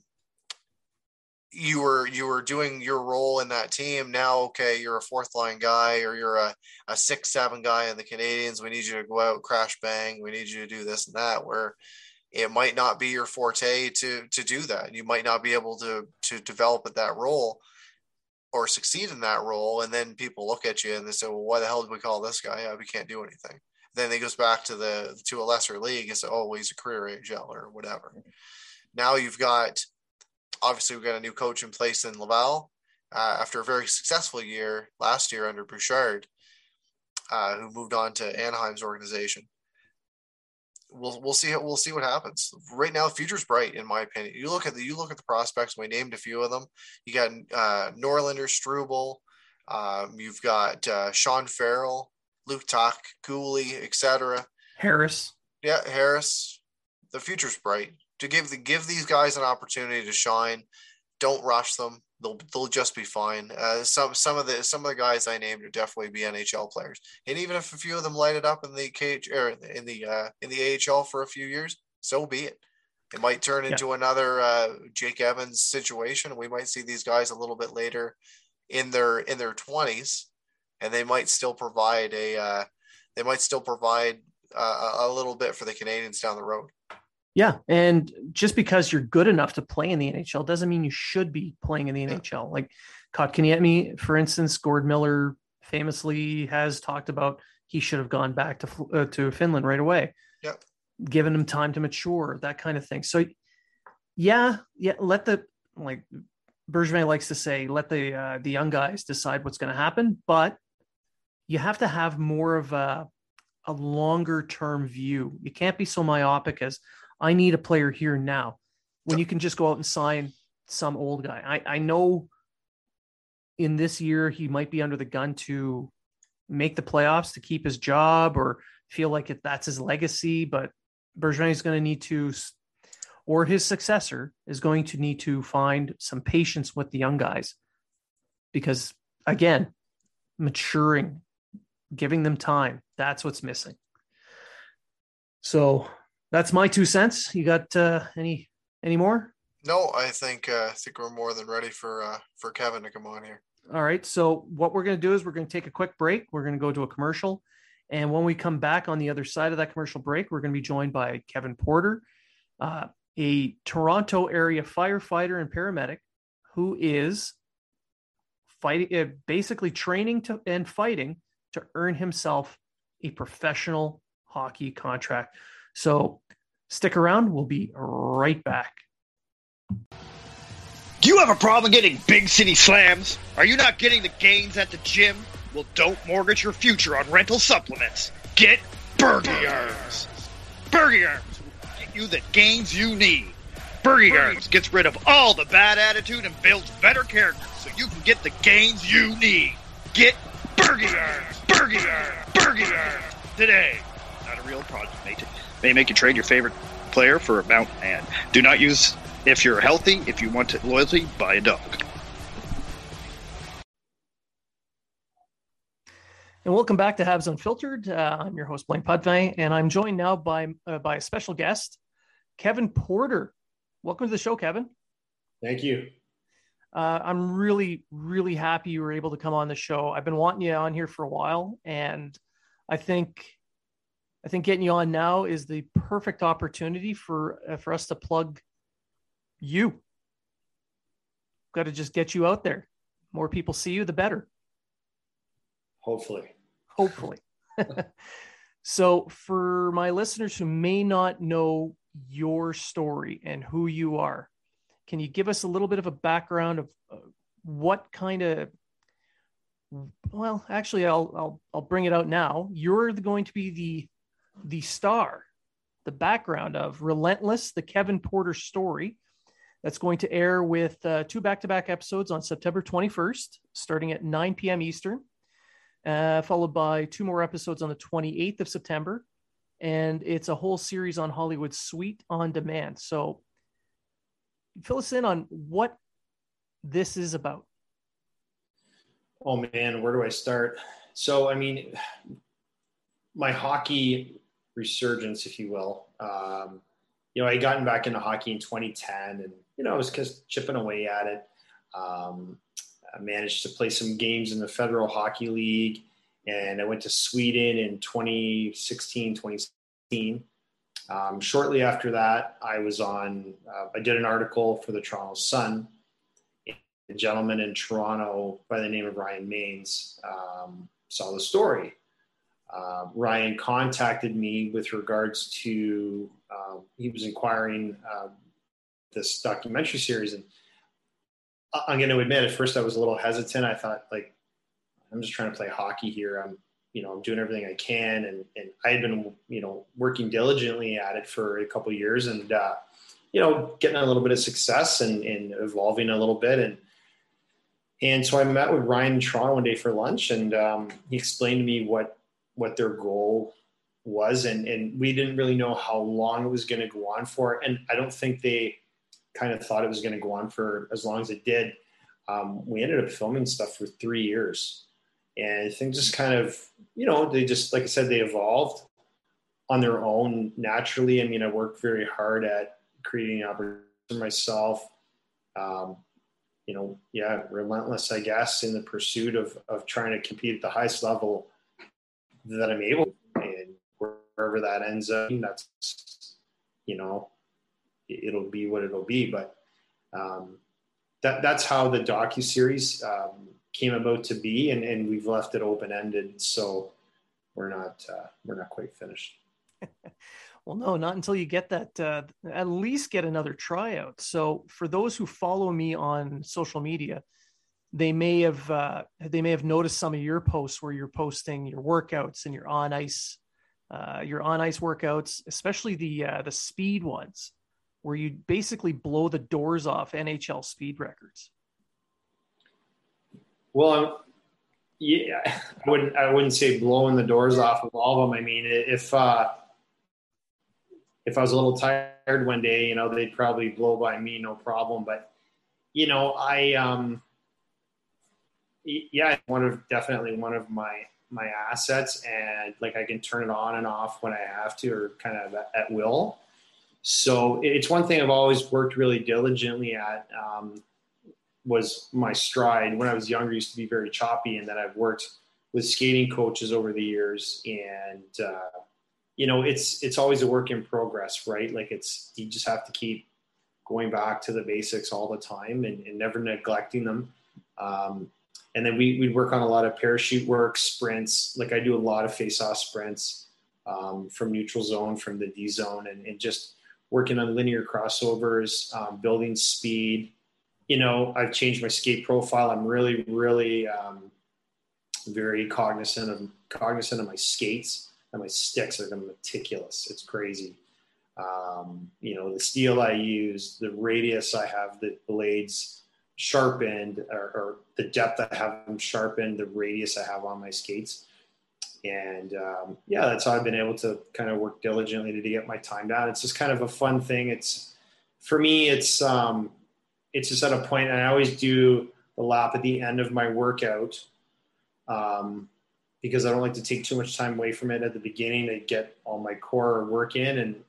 you were you were doing your role in that team. Now okay you're a fourth line guy or you're a, a six seven guy in the Canadiens. we need you to go out crash bang. We need you to do this and that where it might not be your forte to to do that. You might not be able to to develop at that role or succeed in that role. And then people look at you and they say well why the hell did we call this guy yeah, we can't do anything. Then he goes back to the to a lesser league and say oh well, he's a career AHL or whatever. Now you've got obviously we've got a new coach in place in Laval uh, after a very successful year last year under Bouchard, uh, who moved on to Anaheim's organization. We'll we'll see we'll see what happens. Right now, the future's bright in my opinion. You look at the you look at the prospects. We named a few of them. You got uh, Norlinder, Struble. Um, you've got uh, Sean Farrell, Luke Tuch, Cooley, etc. Harris. Yeah, Harris. The future's bright to give the give these guys an opportunity to shine. Don't rush them. They'll they'll just be fine. Uh, some some of the some of the guys I named are definitely be NHL players, and even if a few of them light it up in the cage or in the uh, in the AHL for a few years, so be it. It might turn into yeah. another uh, Jake Evans situation. We might see these guys a little bit later in their in their twenties, and they might still provide a uh, they might still provide uh, a little bit for the Canadiens down the road. Yeah, and just because you're good enough to play in the NHL doesn't mean you should be playing in the NHL. Like Kotkaniemi, for instance, Gord Miller famously has talked about he should have gone back to uh, to Finland right away. Yeah, given him time to mature, that kind of thing. So, yeah, yeah, let the like Bergevin likes to say, let the uh, the young guys decide what's going to happen, but you have to have more of a a longer term view. You can't be so myopic as I need a player here now when you can just go out and sign some old guy. I, I know in this year he might be under the gun to make the playoffs to keep his job or feel like it, that's his legacy, but Bergeron is going to need to, or his successor is going to need to find some patience with the young guys because again, maturing, giving them time, that's what's missing. So that's my two cents. You got uh, any any more? No, I think uh, I think we're more than ready for uh, for Kevin to come on here. All right. So what we're going to do is we're going to take a quick break. We're going to go to a commercial, And when we come back on the other side of that commercial break, we're going to be joined by Kevin Porter, uh, a Toronto area firefighter and paramedic who is fighting, uh, basically training to and fighting to earn himself a professional hockey contract. So stick around. We'll be right back. Do you have a problem getting big city slams? Are you not getting the gains at the gym? Well, don't mortgage your future on rental supplements. Get Bergie Arms. Bergie Arms will get you the gains you need. Bergie Arms gets rid of all the bad attitude and builds better character so you can get the gains you need. Get Bergie Arms. Bergie Arms. Bergie Arms today. Not a real product, mate. May make you trade your favorite player for a mountain man. Do not use if you're healthy. If you want loyalty, buy a dog. And welcome back to Habs Unfiltered. Uh, I'm your host Blaine Pudvey, and I'm joined now by uh, by a special guest, Kevin Porter. Welcome to the show, Kevin. Thank you. Uh, I'm really, really happy you were able to come on the show. I've been wanting you on here for a while, and I think, I think getting you on now is the perfect opportunity for uh, for us to plug you. Got to just get you out there. More people see you, the better. Hopefully. Hopefully. so, for my listeners who may not know your story and who you are, can you give us a little bit of a background of uh, what kind of well, actually, I'll I'll I'll bring it out now. You're going to be the the star, the background of Relentless, the Kevin Porter story. That's going to air with uh, two back-to-back episodes on September 21st, starting at 9 p.m. Eastern uh, followed by two more episodes on the 28th of September. And it's a whole series on Hollywood Suite on Demand. So fill us in on what this is about. Oh, man, where do I start? So, I mean, my hockey resurgence, if you will. Um, you know, I had gotten back into hockey in 2010 and, you know, I was just chipping away at it. Um, I managed to play some games in the Federal Hockey League, and I went to Sweden in 2016, 2017. Um, shortly after that, I was on, uh, I did an article for the Toronto Sun. A gentleman in Toronto by the name of Ryan Maines um, saw the story. Uh, Ryan contacted me with regards to, uh, he was inquiring uh, this documentary series, and I'm going to admit, at first I was a little hesitant. I thought, like, I'm just trying to play hockey here. I'm, you know, I'm doing everything I can, and and I had been, you know, working diligently at it for a couple years, and uh, you know, getting a little bit of success and, and evolving a little bit, and and so I met with Ryan in Toronto one day for lunch, and um, he explained to me what what their goal was, and and we didn't really know how long it was going to go on for, and I don't think they kind of thought it was going to go on for as long as it did. Um, we ended up filming stuff for three years, and things just kind of, you know, they just like I said, they evolved on their own naturally. I mean, I worked very hard at creating opportunities for myself. Um, you know, yeah, relentless, I guess, in the pursuit of of trying to compete at the highest level that I'm able, and wherever that ends up, that's you know it'll be what it'll be. But um, that that's how the docu series um, came about to be, and, and we've left it open ended. So we're not uh, we're not quite finished. well, no, not until you get that uh, at least get another tryout. So for those who follow me on social media. They may have uh, they may have noticed some of your posts where you're posting your workouts and your on ice uh, your on ice workouts, especially the uh, the speed ones where you basically blow the doors off NHL speed records? Well, yeah, I wouldn't I wouldn't say blowing the doors off of all of them. I mean, if uh, if I was a little tired one day, you know, they'd probably blow by me, no problem. But you know, I um, yeah, one of definitely one of my my assets, and like I can turn it on and off when I have to, or kind of at will. So it's one thing I've always worked really diligently at. Um, was my stride when I was younger used to be very choppy, and then I've worked with skating coaches over the years, and uh, you know, it's it's always a work in progress, right? Like it's you just have to keep going back to the basics all the time and, and never neglecting them. Um, and then we we'd work on a lot of parachute work, sprints. Like I do a lot of face-off sprints um, from neutral zone, from the D zone, and, and just working on linear crossovers, um, building speed. You know, I've changed my skate profile. I'm really, really um, very cognizant of cognizant of my skates and my sticks are meticulous. It's crazy. Um, you know, the steel I use, the radius I have the blades sharpened, or, or, the depth I have them sharpened, the radius I have on my skates. And um, yeah, that's how I've been able to kind of work diligently to get my time down. It's just kind of a fun thing. It's for me, it's um, it's just at a point, and I always do the lap at the end of my workout. Um, because I don't like to take too much time away from it at the beginning to get all my core work in. And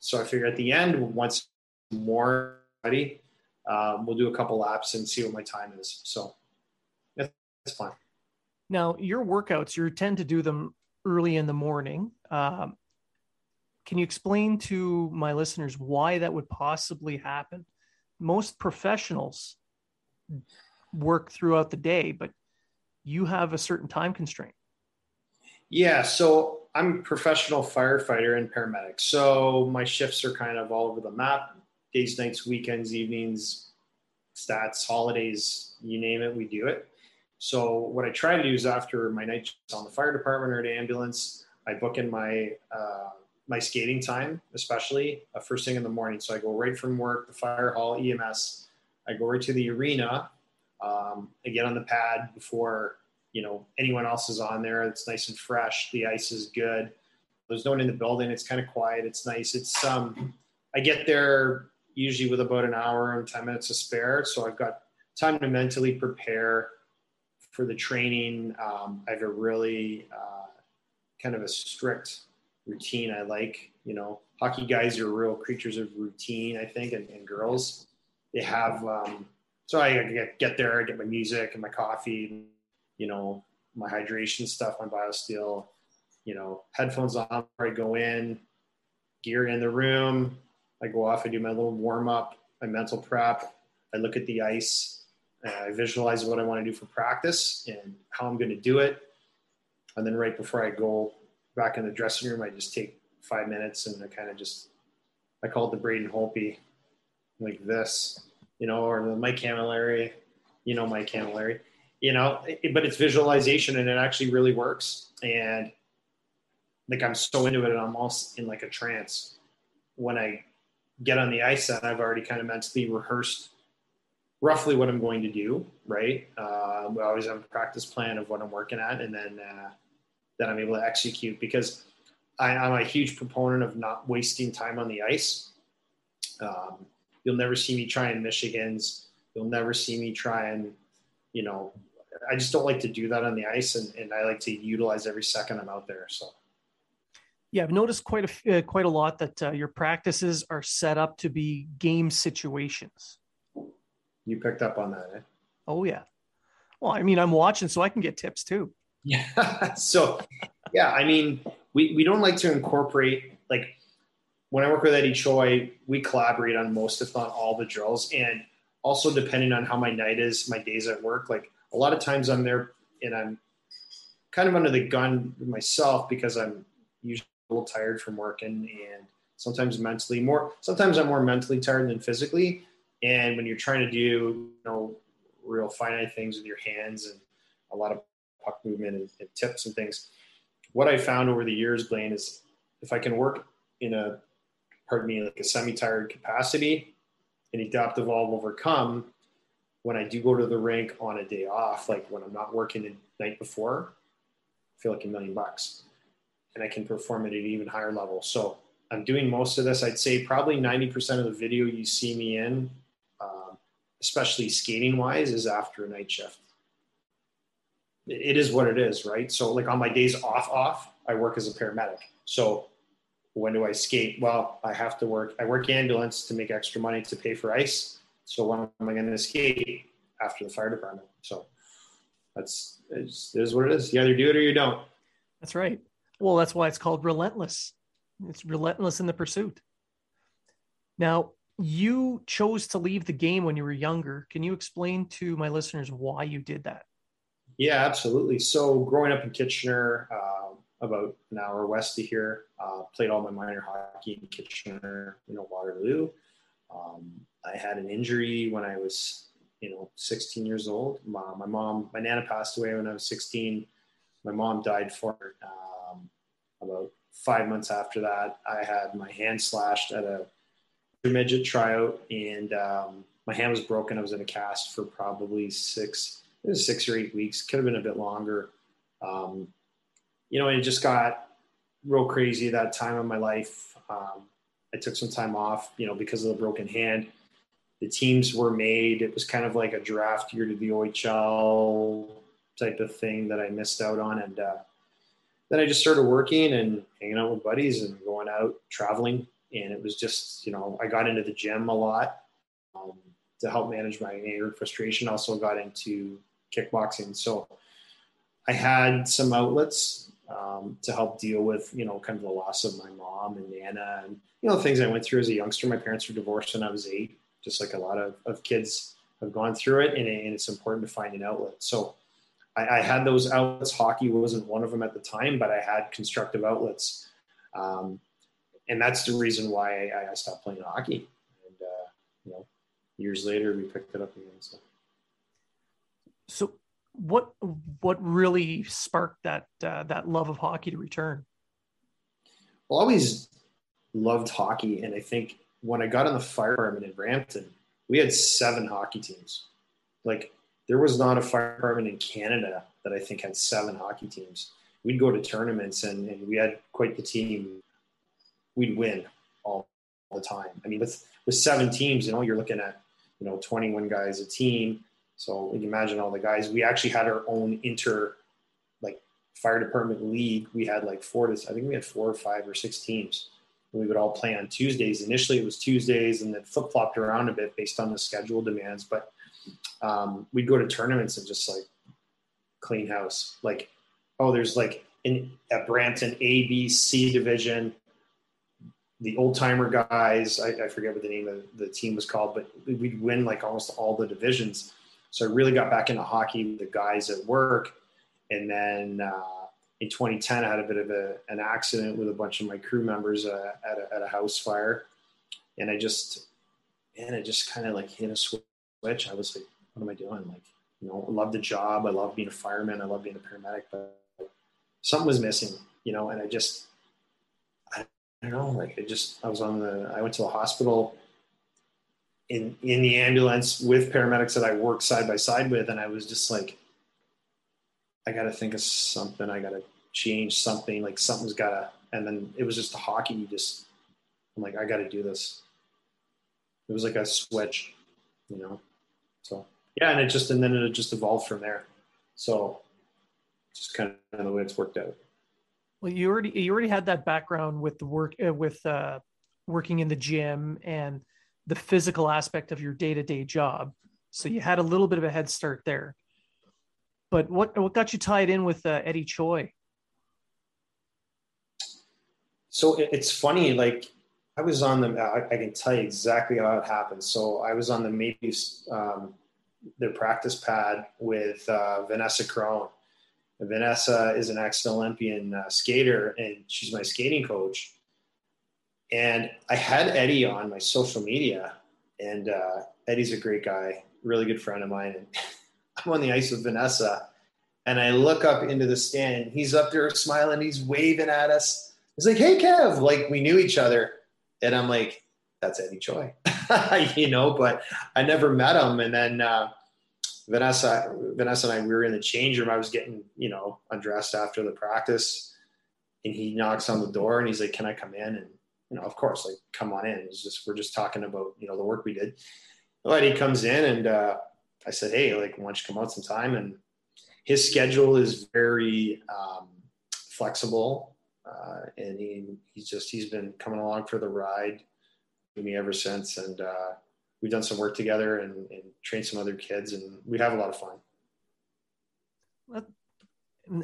so I figure at the end, once more ready, um, we'll do a couple laps and see what my time is. So that's fine. Now, your workouts, you tend to do them early in the morning. Um, can you explain to my listeners why that would possibly happen? Most professionals work throughout the day, but you have a certain time constraint. Yeah, so I'm a professional firefighter and paramedic. So my shifts are kind of all over the map days, nights, weekends, evenings, stats, holidays, you name it, we do it. So what I try to do is after my night on the fire department or an ambulance, I book in my uh, my skating time, especially uh, first thing in the morning. So I go right from work, the fire hall, EMS. I go right to the arena. Um, I get on the pad before you know anyone else is on there. It's nice and fresh. The ice is good. There's no one in the building. It's kind of quiet. It's nice. It's um, I get there usually with about an hour and ten minutes to spare, so I've got time to mentally prepare for the training. Um, I have a really uh, kind of a strict routine. I like you know hockey guys are real creatures of routine. I think and, and girls they have. Um, so I get, get there, I get my music and my coffee, you know, my hydration stuff, my BioSteel, you know, headphones on I go in, gear in the room. I go off, I do my little warm up, my mental prep. I look at the ice, I visualize what I want to do for practice and how I'm going to do it. And then right before I go back in the dressing room, I just take five minutes and I kind of just, I call it the Braden Holtby, like this, you know, or the Mike Cammalleri, you know, Mike Cammalleri you know, but it's visualization and it actually really works. And like I'm so into it and I'm almost in like a trance when I get on the ice and I've already kind of mentally rehearsed roughly what I'm going to do. Right. Uh, we always have a practice plan of what I'm working at and then, uh, that I'm able to execute because I, am a huge proponent of not wasting time on the ice. Um, you'll never see me trying Michigan's. You'll never see me try trying, you know, I just don't like to do that on the ice, and, and I like to utilize every second I'm out there. So. Yeah, I've noticed quite a uh, quite a lot that uh, your practices are set up to be game situations. You picked up on that, eh? Oh yeah. Well, I mean, I'm watching, so I can get tips too. Yeah. so, yeah, I mean, we we don't like to incorporate like when I work with Eddie Choi, we collaborate on most, if not all, the drills, and also depending on how my night is, my days at work, like a lot of times I'm there and I'm kind of under the gun myself because I'm usually little tired from working and sometimes mentally more sometimes I'm more mentally tired than physically. And when you're trying to do, you know, real finite things with your hands and a lot of puck movement and, and tips and things, what I found over the years, Blaine, is if I can work in a pardon me, like a semi-tired capacity and adapt, evolve, overcome, when I do go to the rink on a day off, like when I'm not working the night before, I feel like a million bucks and I can perform at an even higher level. So I'm doing most of this. I'd say probably 90% of the video you see me in, um, especially skating wise, is after a night shift. It is what it is, right? So, like on my days off, off, I work as a paramedic. So, when do I skate? Well, I have to work. I work ambulance to make extra money to pay for ice so when am I going to skate? after the fire department? So that's it is what it is. You either do it or you don't. That's right. Well, that's why it's called relentless. It's relentless in the pursuit. Now, you chose to leave the game when you were younger. Can you explain to my listeners why you did that? Yeah, absolutely. So, growing up in Kitchener, uh, about an hour west of here, uh, played all my minor hockey in Kitchener, you know, Waterloo. Um, I had an injury when I was, you know, 16 years old. My, my, mom, my nana passed away when I was 16. My mom died for um, about five months after that. I had my hand slashed at a midget tryout, and um, my hand was broken. I was in a cast for probably six, six or eight weeks. Could have been a bit longer. Um, you know, it just got real crazy that time of my life. Um, I took some time off, you know, because of the broken hand. The teams were made. It was kind of like a draft year to the OHL type of thing that I missed out on. And uh, then I just started working and hanging out with buddies and going out traveling and it was just you know I got into the gym a lot um, to help manage my anger and frustration. Also got into kickboxing, so I had some outlets um, to help deal with you know kind of the loss of my mom and Nana and you know things I went through as a youngster. My parents were divorced when I was eight, just like a lot of, of kids have gone through it, and, and it's important to find an outlet. So. I, I had those outlets. Hockey wasn't one of them at the time, but I had constructive outlets. Um, and that's the reason why I, I stopped playing hockey. And uh, you know, years later, we picked it up again. So, so what what really sparked that uh, that love of hockey to return? Well, I always loved hockey, and I think when I got in the fire department in Brampton, we had seven hockey teams. Like there was not a fire department in Canada that I think had seven hockey teams. We'd go to tournaments, and, and we had quite the team we'd win all, all the time. I mean, with with seven teams, you know, you're looking at you know 21 guys a team. So you can imagine all the guys. We actually had our own inter like fire department league. We had like four to I think we had four or five or six teams. We would all play on Tuesdays. Initially, it was Tuesdays, and then flip flopped around a bit based on the schedule demands. But um, we'd go to tournaments and just like clean house. Like, oh, there's like in at Brampton A, B, C division the old timer guys. I, I, forget what the name of the team was called, but we'd win like almost all the divisions. So I really got back into hockey with the guys at work. And then uh, in 2010, I had a bit of a, an accident with a bunch of my crew members uh, at, a, at a house fire. And I just, and it just kind of like hit a switch. I was like, what am I doing? Like, you know, I love the job. I love being a fireman. I love being a paramedic, but something was missing, you know, and I just, I don't know, like I just I was on the I went to the hospital in in the ambulance with paramedics that I worked side by side with, and I was just like, I got to think of something. I got to change something. Like something's got to. And then it was just the hockey. You just I'm like I got to do this. It was like a switch, you know. So yeah, and it just and then it just evolved from there. So just kind of the way it's worked out. Well, you already you already had that background with the work uh, with uh, working in the gym and the physical aspect of your day to day job, so you had a little bit of a head start there. But what what got you tied in with uh, Eddie Choi? So it's funny, like I was on the. I, I, can tell you exactly how it happened. So I was on the maybe um, their practice pad with uh, Vanessa Crone Vanessa is an ex-Olympian uh, skater, and she's my skating coach. And I had Eddie on my social media, and uh, Eddie's a great guy, really good friend of mine. And I'm on the ice with Vanessa, and I look up into the stand, and he's up there smiling, he's waving at us. He's like, "Hey, Kev!" Like we knew each other, and I'm like, "That's Eddie Choi," you know. But I never met him, and then. Uh, Vanessa, Vanessa and I, we were in the change room. I was getting, you know, undressed after the practice, and he knocks on the door and he's like, "Can I come in?" And you know, of course, like, come on in. It's just we're just talking about you know the work we did. But he comes in and uh, I said, "Hey, like, why don't you come out sometime?" And his schedule is very um, flexible, uh, and he he's just he's been coming along for the ride with me ever since, and uh, we've done some work together and, and trained some other kids, and we have a lot of fun.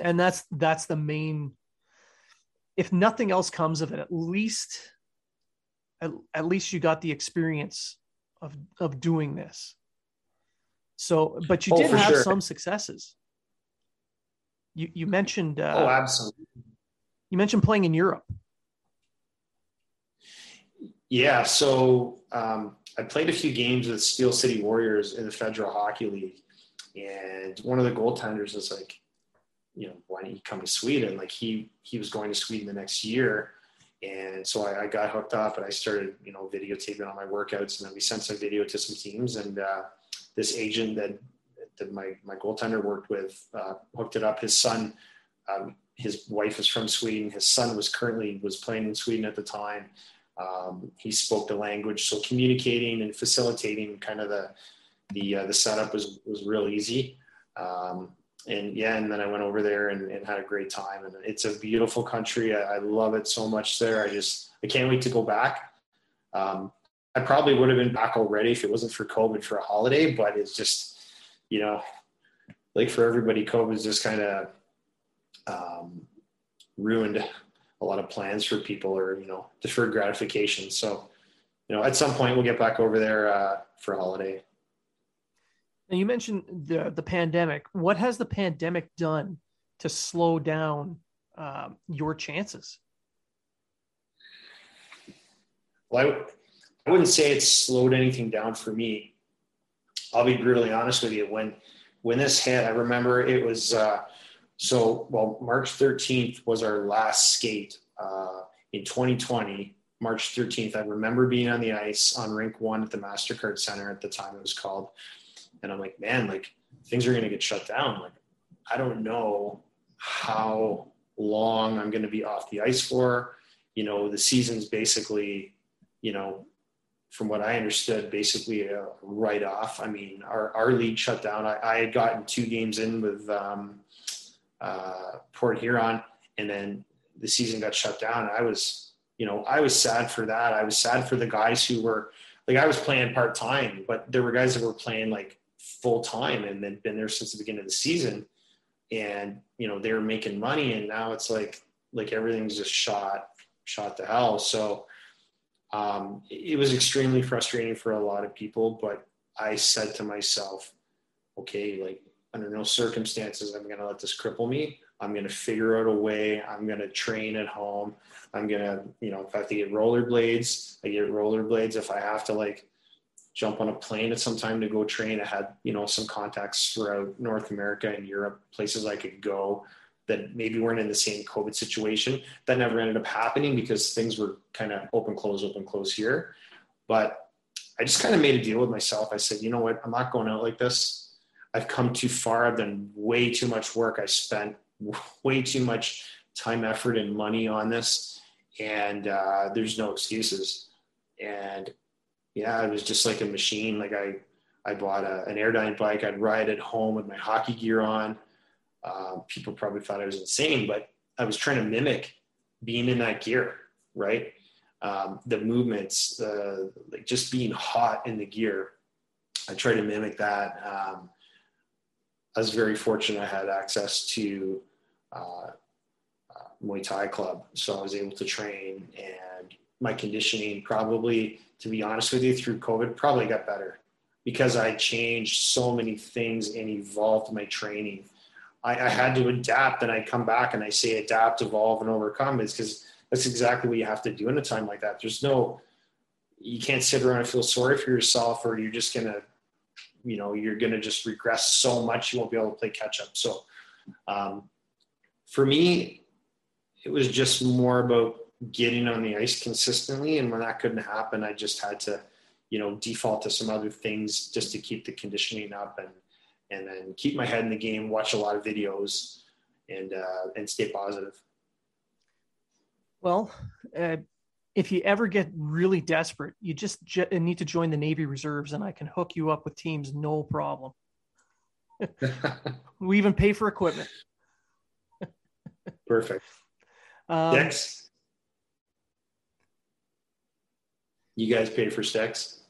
and that's that's the main if nothing else comes of it at least at, at least you got the experience of of doing this so but you Oh, did have sure. some successes you you mentioned uh, oh, absolutely. You mentioned playing in europe Yeah, so um, I played a few games with Steel City Warriors in the Federal Hockey League, and one of the goaltenders was like, you know, why don't you come to Sweden? Like he he was going to Sweden the next year, and so I, I got hooked up and I started, you know, videotaping all my workouts, and then we sent some video to some teams, and uh, this agent that that my my goaltender worked with uh, hooked it up. His son. Um, his wife is from Sweden. His son was currently was playing in Sweden at the time, um, he spoke the language, so communicating and facilitating kind of the the uh, the setup was was real easy. Um, and yeah, and then I went over there and, and had a great time. And it's a beautiful country. I, I love it so much there. I just I can't wait to go back. Um, I probably would have been back already if it wasn't for COVID for a holiday, but it's just you know, like for everybody, COVID's just kind of um, ruined a lot of plans for people or you know deferred gratification. So you know at some point we'll get back over there uh, for a holiday. Now you mentioned the the pandemic. What has the pandemic done to slow down um, your chances? Well I, I wouldn't say it's slowed anything down for me. I'll be brutally honest with you. When when this hit i remember it was uh, so well march 13th was our last skate uh, in 2020 march 13th i remember being on the ice on rink one at the mastercard center at the time it was called. And i'm like man like things are going to get shut down. Like i don't know how long i'm going to be off the ice for. You know the season's basically you know from what i understood basically a write off i mean our, our league shut down. I, I had gotten two games in with um, uh, port huron and then the season got shut down. I was you know i was sad for that. I was sad for the guys who were like i was playing part-time but there were guys that were playing like full-time and they'd been there since the beginning of the season. And you know they were making money and now it's like like everything's just shot shot to hell. So um, it was extremely frustrating for a lot of people but i said to myself okay like under no circumstances i'm going to let this cripple me. I'm going to figure out a way. I'm going to train at home. I'm going to you know if i have to get rollerblades i get rollerblades. If i have to like jump on a plane at some time to go train i had you know some contacts throughout north america and europe places i could go that maybe weren't in the same covid situation. That never ended up happening because things were kind of open close open close here. But i just kind of made a deal with myself. I said you know what? I'm not going out like this i've come too far. I've done way too much work. I spent way too much time effort and money on this and uh, there's no excuses. And yeah it was just like a machine. Like i i bought a, an airdyne bike. I'd ride at home with my hockey gear on. Uh, people probably thought i was insane but i was trying to mimic being in that gear right? Um, the movements uh, like just being hot in the gear. I tried to mimic that. Um, i was very fortunate i had access to uh, uh, muay thai club so i was able to train and my conditioning probably to be honest with you through covid probably got better because i changed so many things and evolved my training I, I had to adapt and I come back and I say adapt, evolve, and overcome is because that's exactly what you have to do in a time like that. There's no, you can't sit around and feel sorry for yourself or you're just going to, you know, you're going to just regress so much you won't be able to play catch up. So um, for me, it was just more about getting on the ice consistently. And when that couldn't happen, I just had to, you know, default to some other things just to keep the conditioning up and, and then keep my head in the game, watch a lot of videos, and uh, and stay positive. Well, uh, if you ever get really desperate, you just j- need to join the Navy Reserves, and I can hook you up with teams, no problem. we even pay for equipment. Perfect. Um. You guys pay for sticks?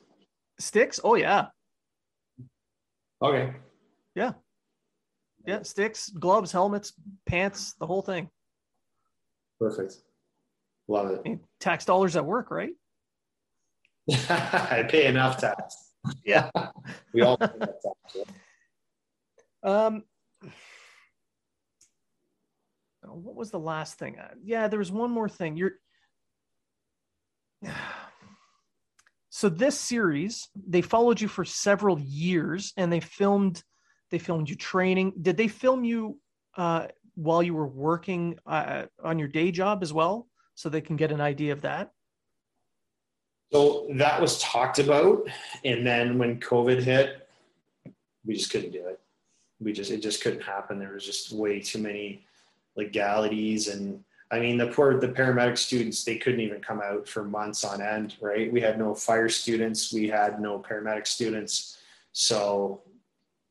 Sticks? Oh yeah, Okay. Yeah. Yeah, sticks, gloves, helmets, pants, the whole thing. Perfect. Love it. Tax dollars at work, right? I pay enough tax. Yeah. we all pay enough tax. Yeah? Um, what was the last thing? Uh, yeah, there was one more thing. You're so this series they followed you for several years, and they filmed they filmed you training. Did they film you uh, while you were working uh, on your day job as well, so they can get an idea of that? So that was talked about, and then when COVID hit, we just couldn't do it. We just it just couldn't happen. There was just way too many legalities and I mean, the poor the paramedic students they couldn't even come out for months on end, right? We had no fire students, we had no paramedic students, so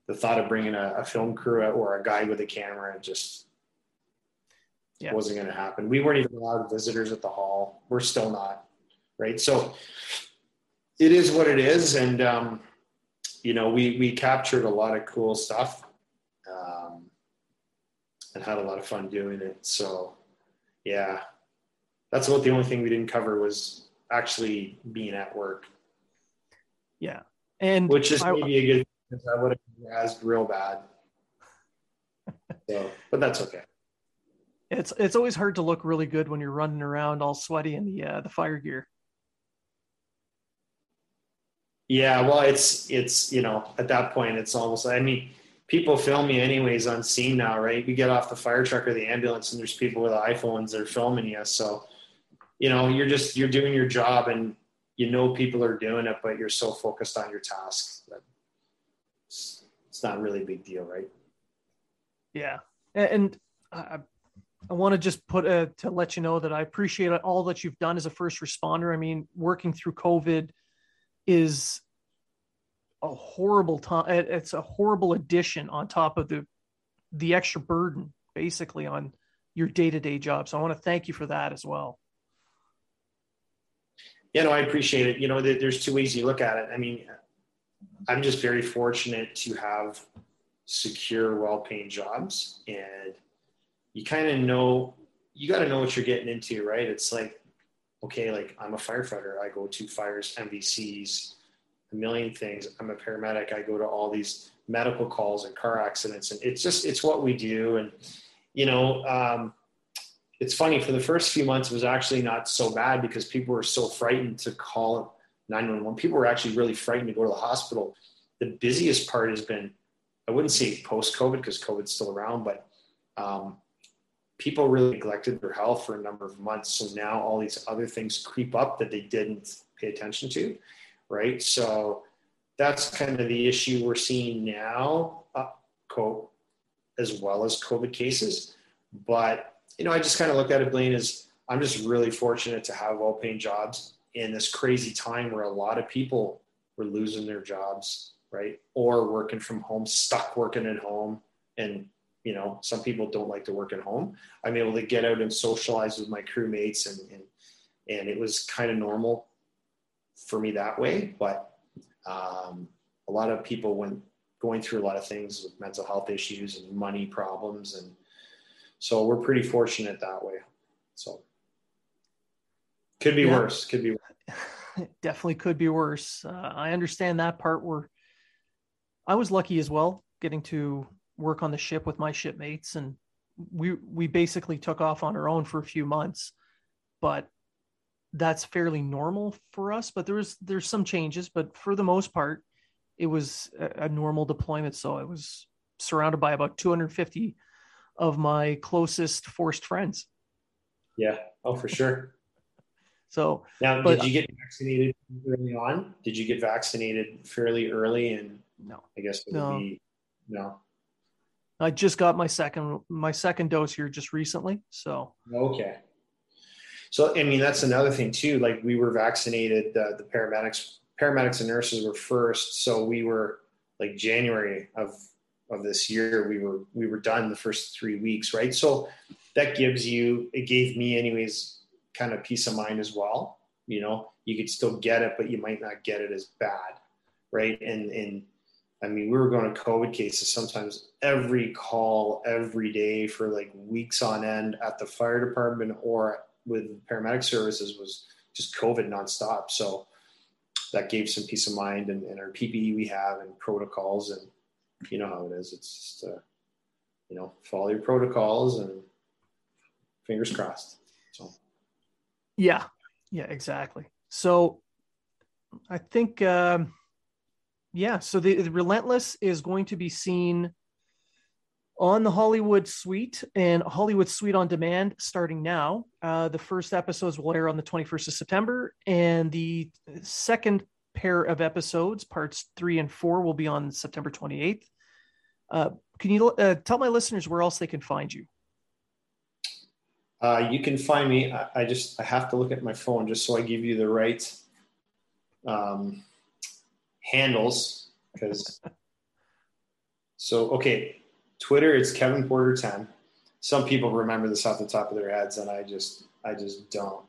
the thought of bringing a, a film crew or a guy with a camera just yeah. wasn't going to happen. We weren't even allowed visitors at the hall. We're still not, right? So it is what it is, and um, you know, we we captured a lot of cool stuff. Um, and had a lot of fun doing it. So yeah, that's about the only thing we didn't cover was actually being at work. Yeah. And which is maybe a good because I would have asked real bad. So, but that's okay. It's it's always hard to look really good when you're running around all sweaty in the uh, the fire gear. Yeah, well, it's it's you know at that point it's almost I mean people film me anyways on scene now, right? We get off the fire truck or the ambulance and there's people with iPhones that are filming you. So, you know, you're just, you're doing your job and you know people are doing it, but you're so focused on your task that it's, it's not really a big deal, right? Yeah. And I, I want to just put a, to let you know that I appreciate all that you've done as a first responder. I mean, working through COVID is a horrible time. It's a horrible addition on top of the the extra burden, basically, on your day to day job. So I want to thank you for that as well. Yeah, no, I appreciate it. You know, there's two ways you look at it. I mean, I'm just very fortunate to have secure, well paying jobs. And you kind of know, you got to know what you're getting into, right? It's like, okay, like I'm a firefighter. I go to fires, MVCs, a million things. I'm a paramedic. I go to all these medical calls and car accidents, and it's just it's what we do. And you know, um, it's funny. For the first few months, it was actually not so bad because people were so frightened to call 911. People were actually really frightened to go to the hospital. The busiest part has been, I wouldn't say post COVID because COVID's still around, but um, people really neglected their health for a number of months. So now all these other things creep up that they didn't pay attention to right? So that's kind of the issue we're seeing now, uh, as well as COVID cases. But you know, I just kind of look at it, Blaine, as I'm just really fortunate to have well-paying jobs in this crazy time where a lot of people were losing their jobs, right? Or working from home, stuck working at home, and you know, some people don't like to work at home. I'm able to get out and socialize with my crewmates, and and and it was kind of normal for me that way. But um, a lot of people went going through a lot of things with mental health issues and money problems, and so we're pretty fortunate that way. So could be yeah. worse. Could be. Worse. Definitely could be worse. Uh, I understand that part. Where I was lucky as well, getting to work on the ship with my shipmates, and we we basically took off on our own for a few months, but that's fairly normal for us but there's there's some changes but for the most part it was a, a, normal deployment. So i was surrounded by about 250 of my closest forced friends. Yeah. Oh for sure. So now but, did you get vaccinated early on? Did you get vaccinated fairly early and no. I guess no. Be, no i just got my second my second dose here just recently so okay so, I mean, that's another thing too. Like we were vaccinated, uh, the paramedics, paramedics and nurses were first. So we were like January of, of this year, we were, we were done the first three weeks. Right. So that gives you, it gave me anyways, kind of peace of mind as well. You know, you could still get it, but you might not get it as bad. Right. And, and I mean, we were going to COVID cases sometimes every call every day for like weeks on end at the fire department or with paramedic services was just COVID nonstop. So that gave some peace of mind and, and our PPE we have and protocols and you know how it is. It's just, uh, you know, follow your protocols and fingers crossed. So, yeah, yeah, exactly. So I think, um, yeah, so the, the Relentless is going to be seen on the Hollywood Suite and Hollywood Suite on demand starting now. Uh, the first episodes will air on the 21st of September, and the second pair of episodes, parts three and four, will be on September 28th. Uh, can you uh, tell my listeners where else they can find you? Uh, you can find me. I, I, just I have to look at my phone just so I give you the right um, handles because. so okay, Twitter it's Kevin Porter ten. Some people remember this off the top of their heads, and I just I just don't.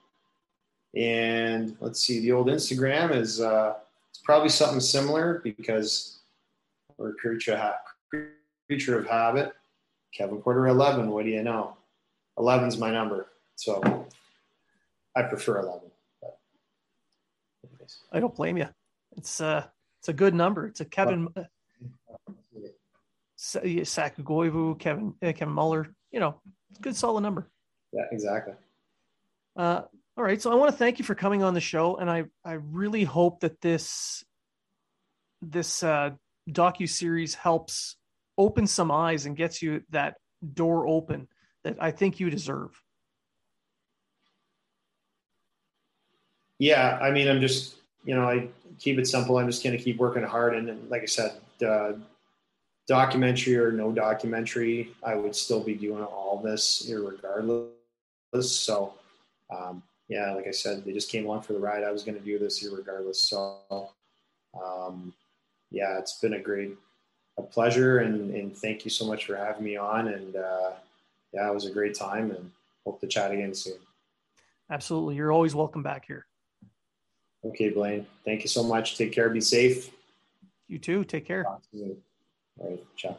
And let's see, the old Instagram is uh, it's probably something similar because we're a creature, ha- creature of habit. Kevin Porter 11, what do you know? 11's my number. So I prefer 11. But I don't blame you. It's uh it's a good number. It's a Kevin uh, Saku Koivu, Kevin uh, Kevin Muller. You know, good solid number. Yeah, exactly. Uh, all right, so I want to thank you for coming on the show, and I I really hope that this this uh, docu series helps open some eyes and gets you that door open that I think you deserve. Yeah, I mean, I'm just you know I keep it simple. I'm just going to keep working hard, and, and like I said, uh, documentary or no documentary, I would still be doing all this regardless. So. Um, yeah, like I said, they just came along for the ride. I was going to do this regardless. So, um, yeah, it's been a great, a pleasure, and, and thank you so much for having me on. And uh, yeah, it was a great time, and hope to chat again soon. Absolutely, you're always welcome back here. Okay, Blaine. Thank you so much. Take care. Be safe. You too. Take care. All right. Ciao.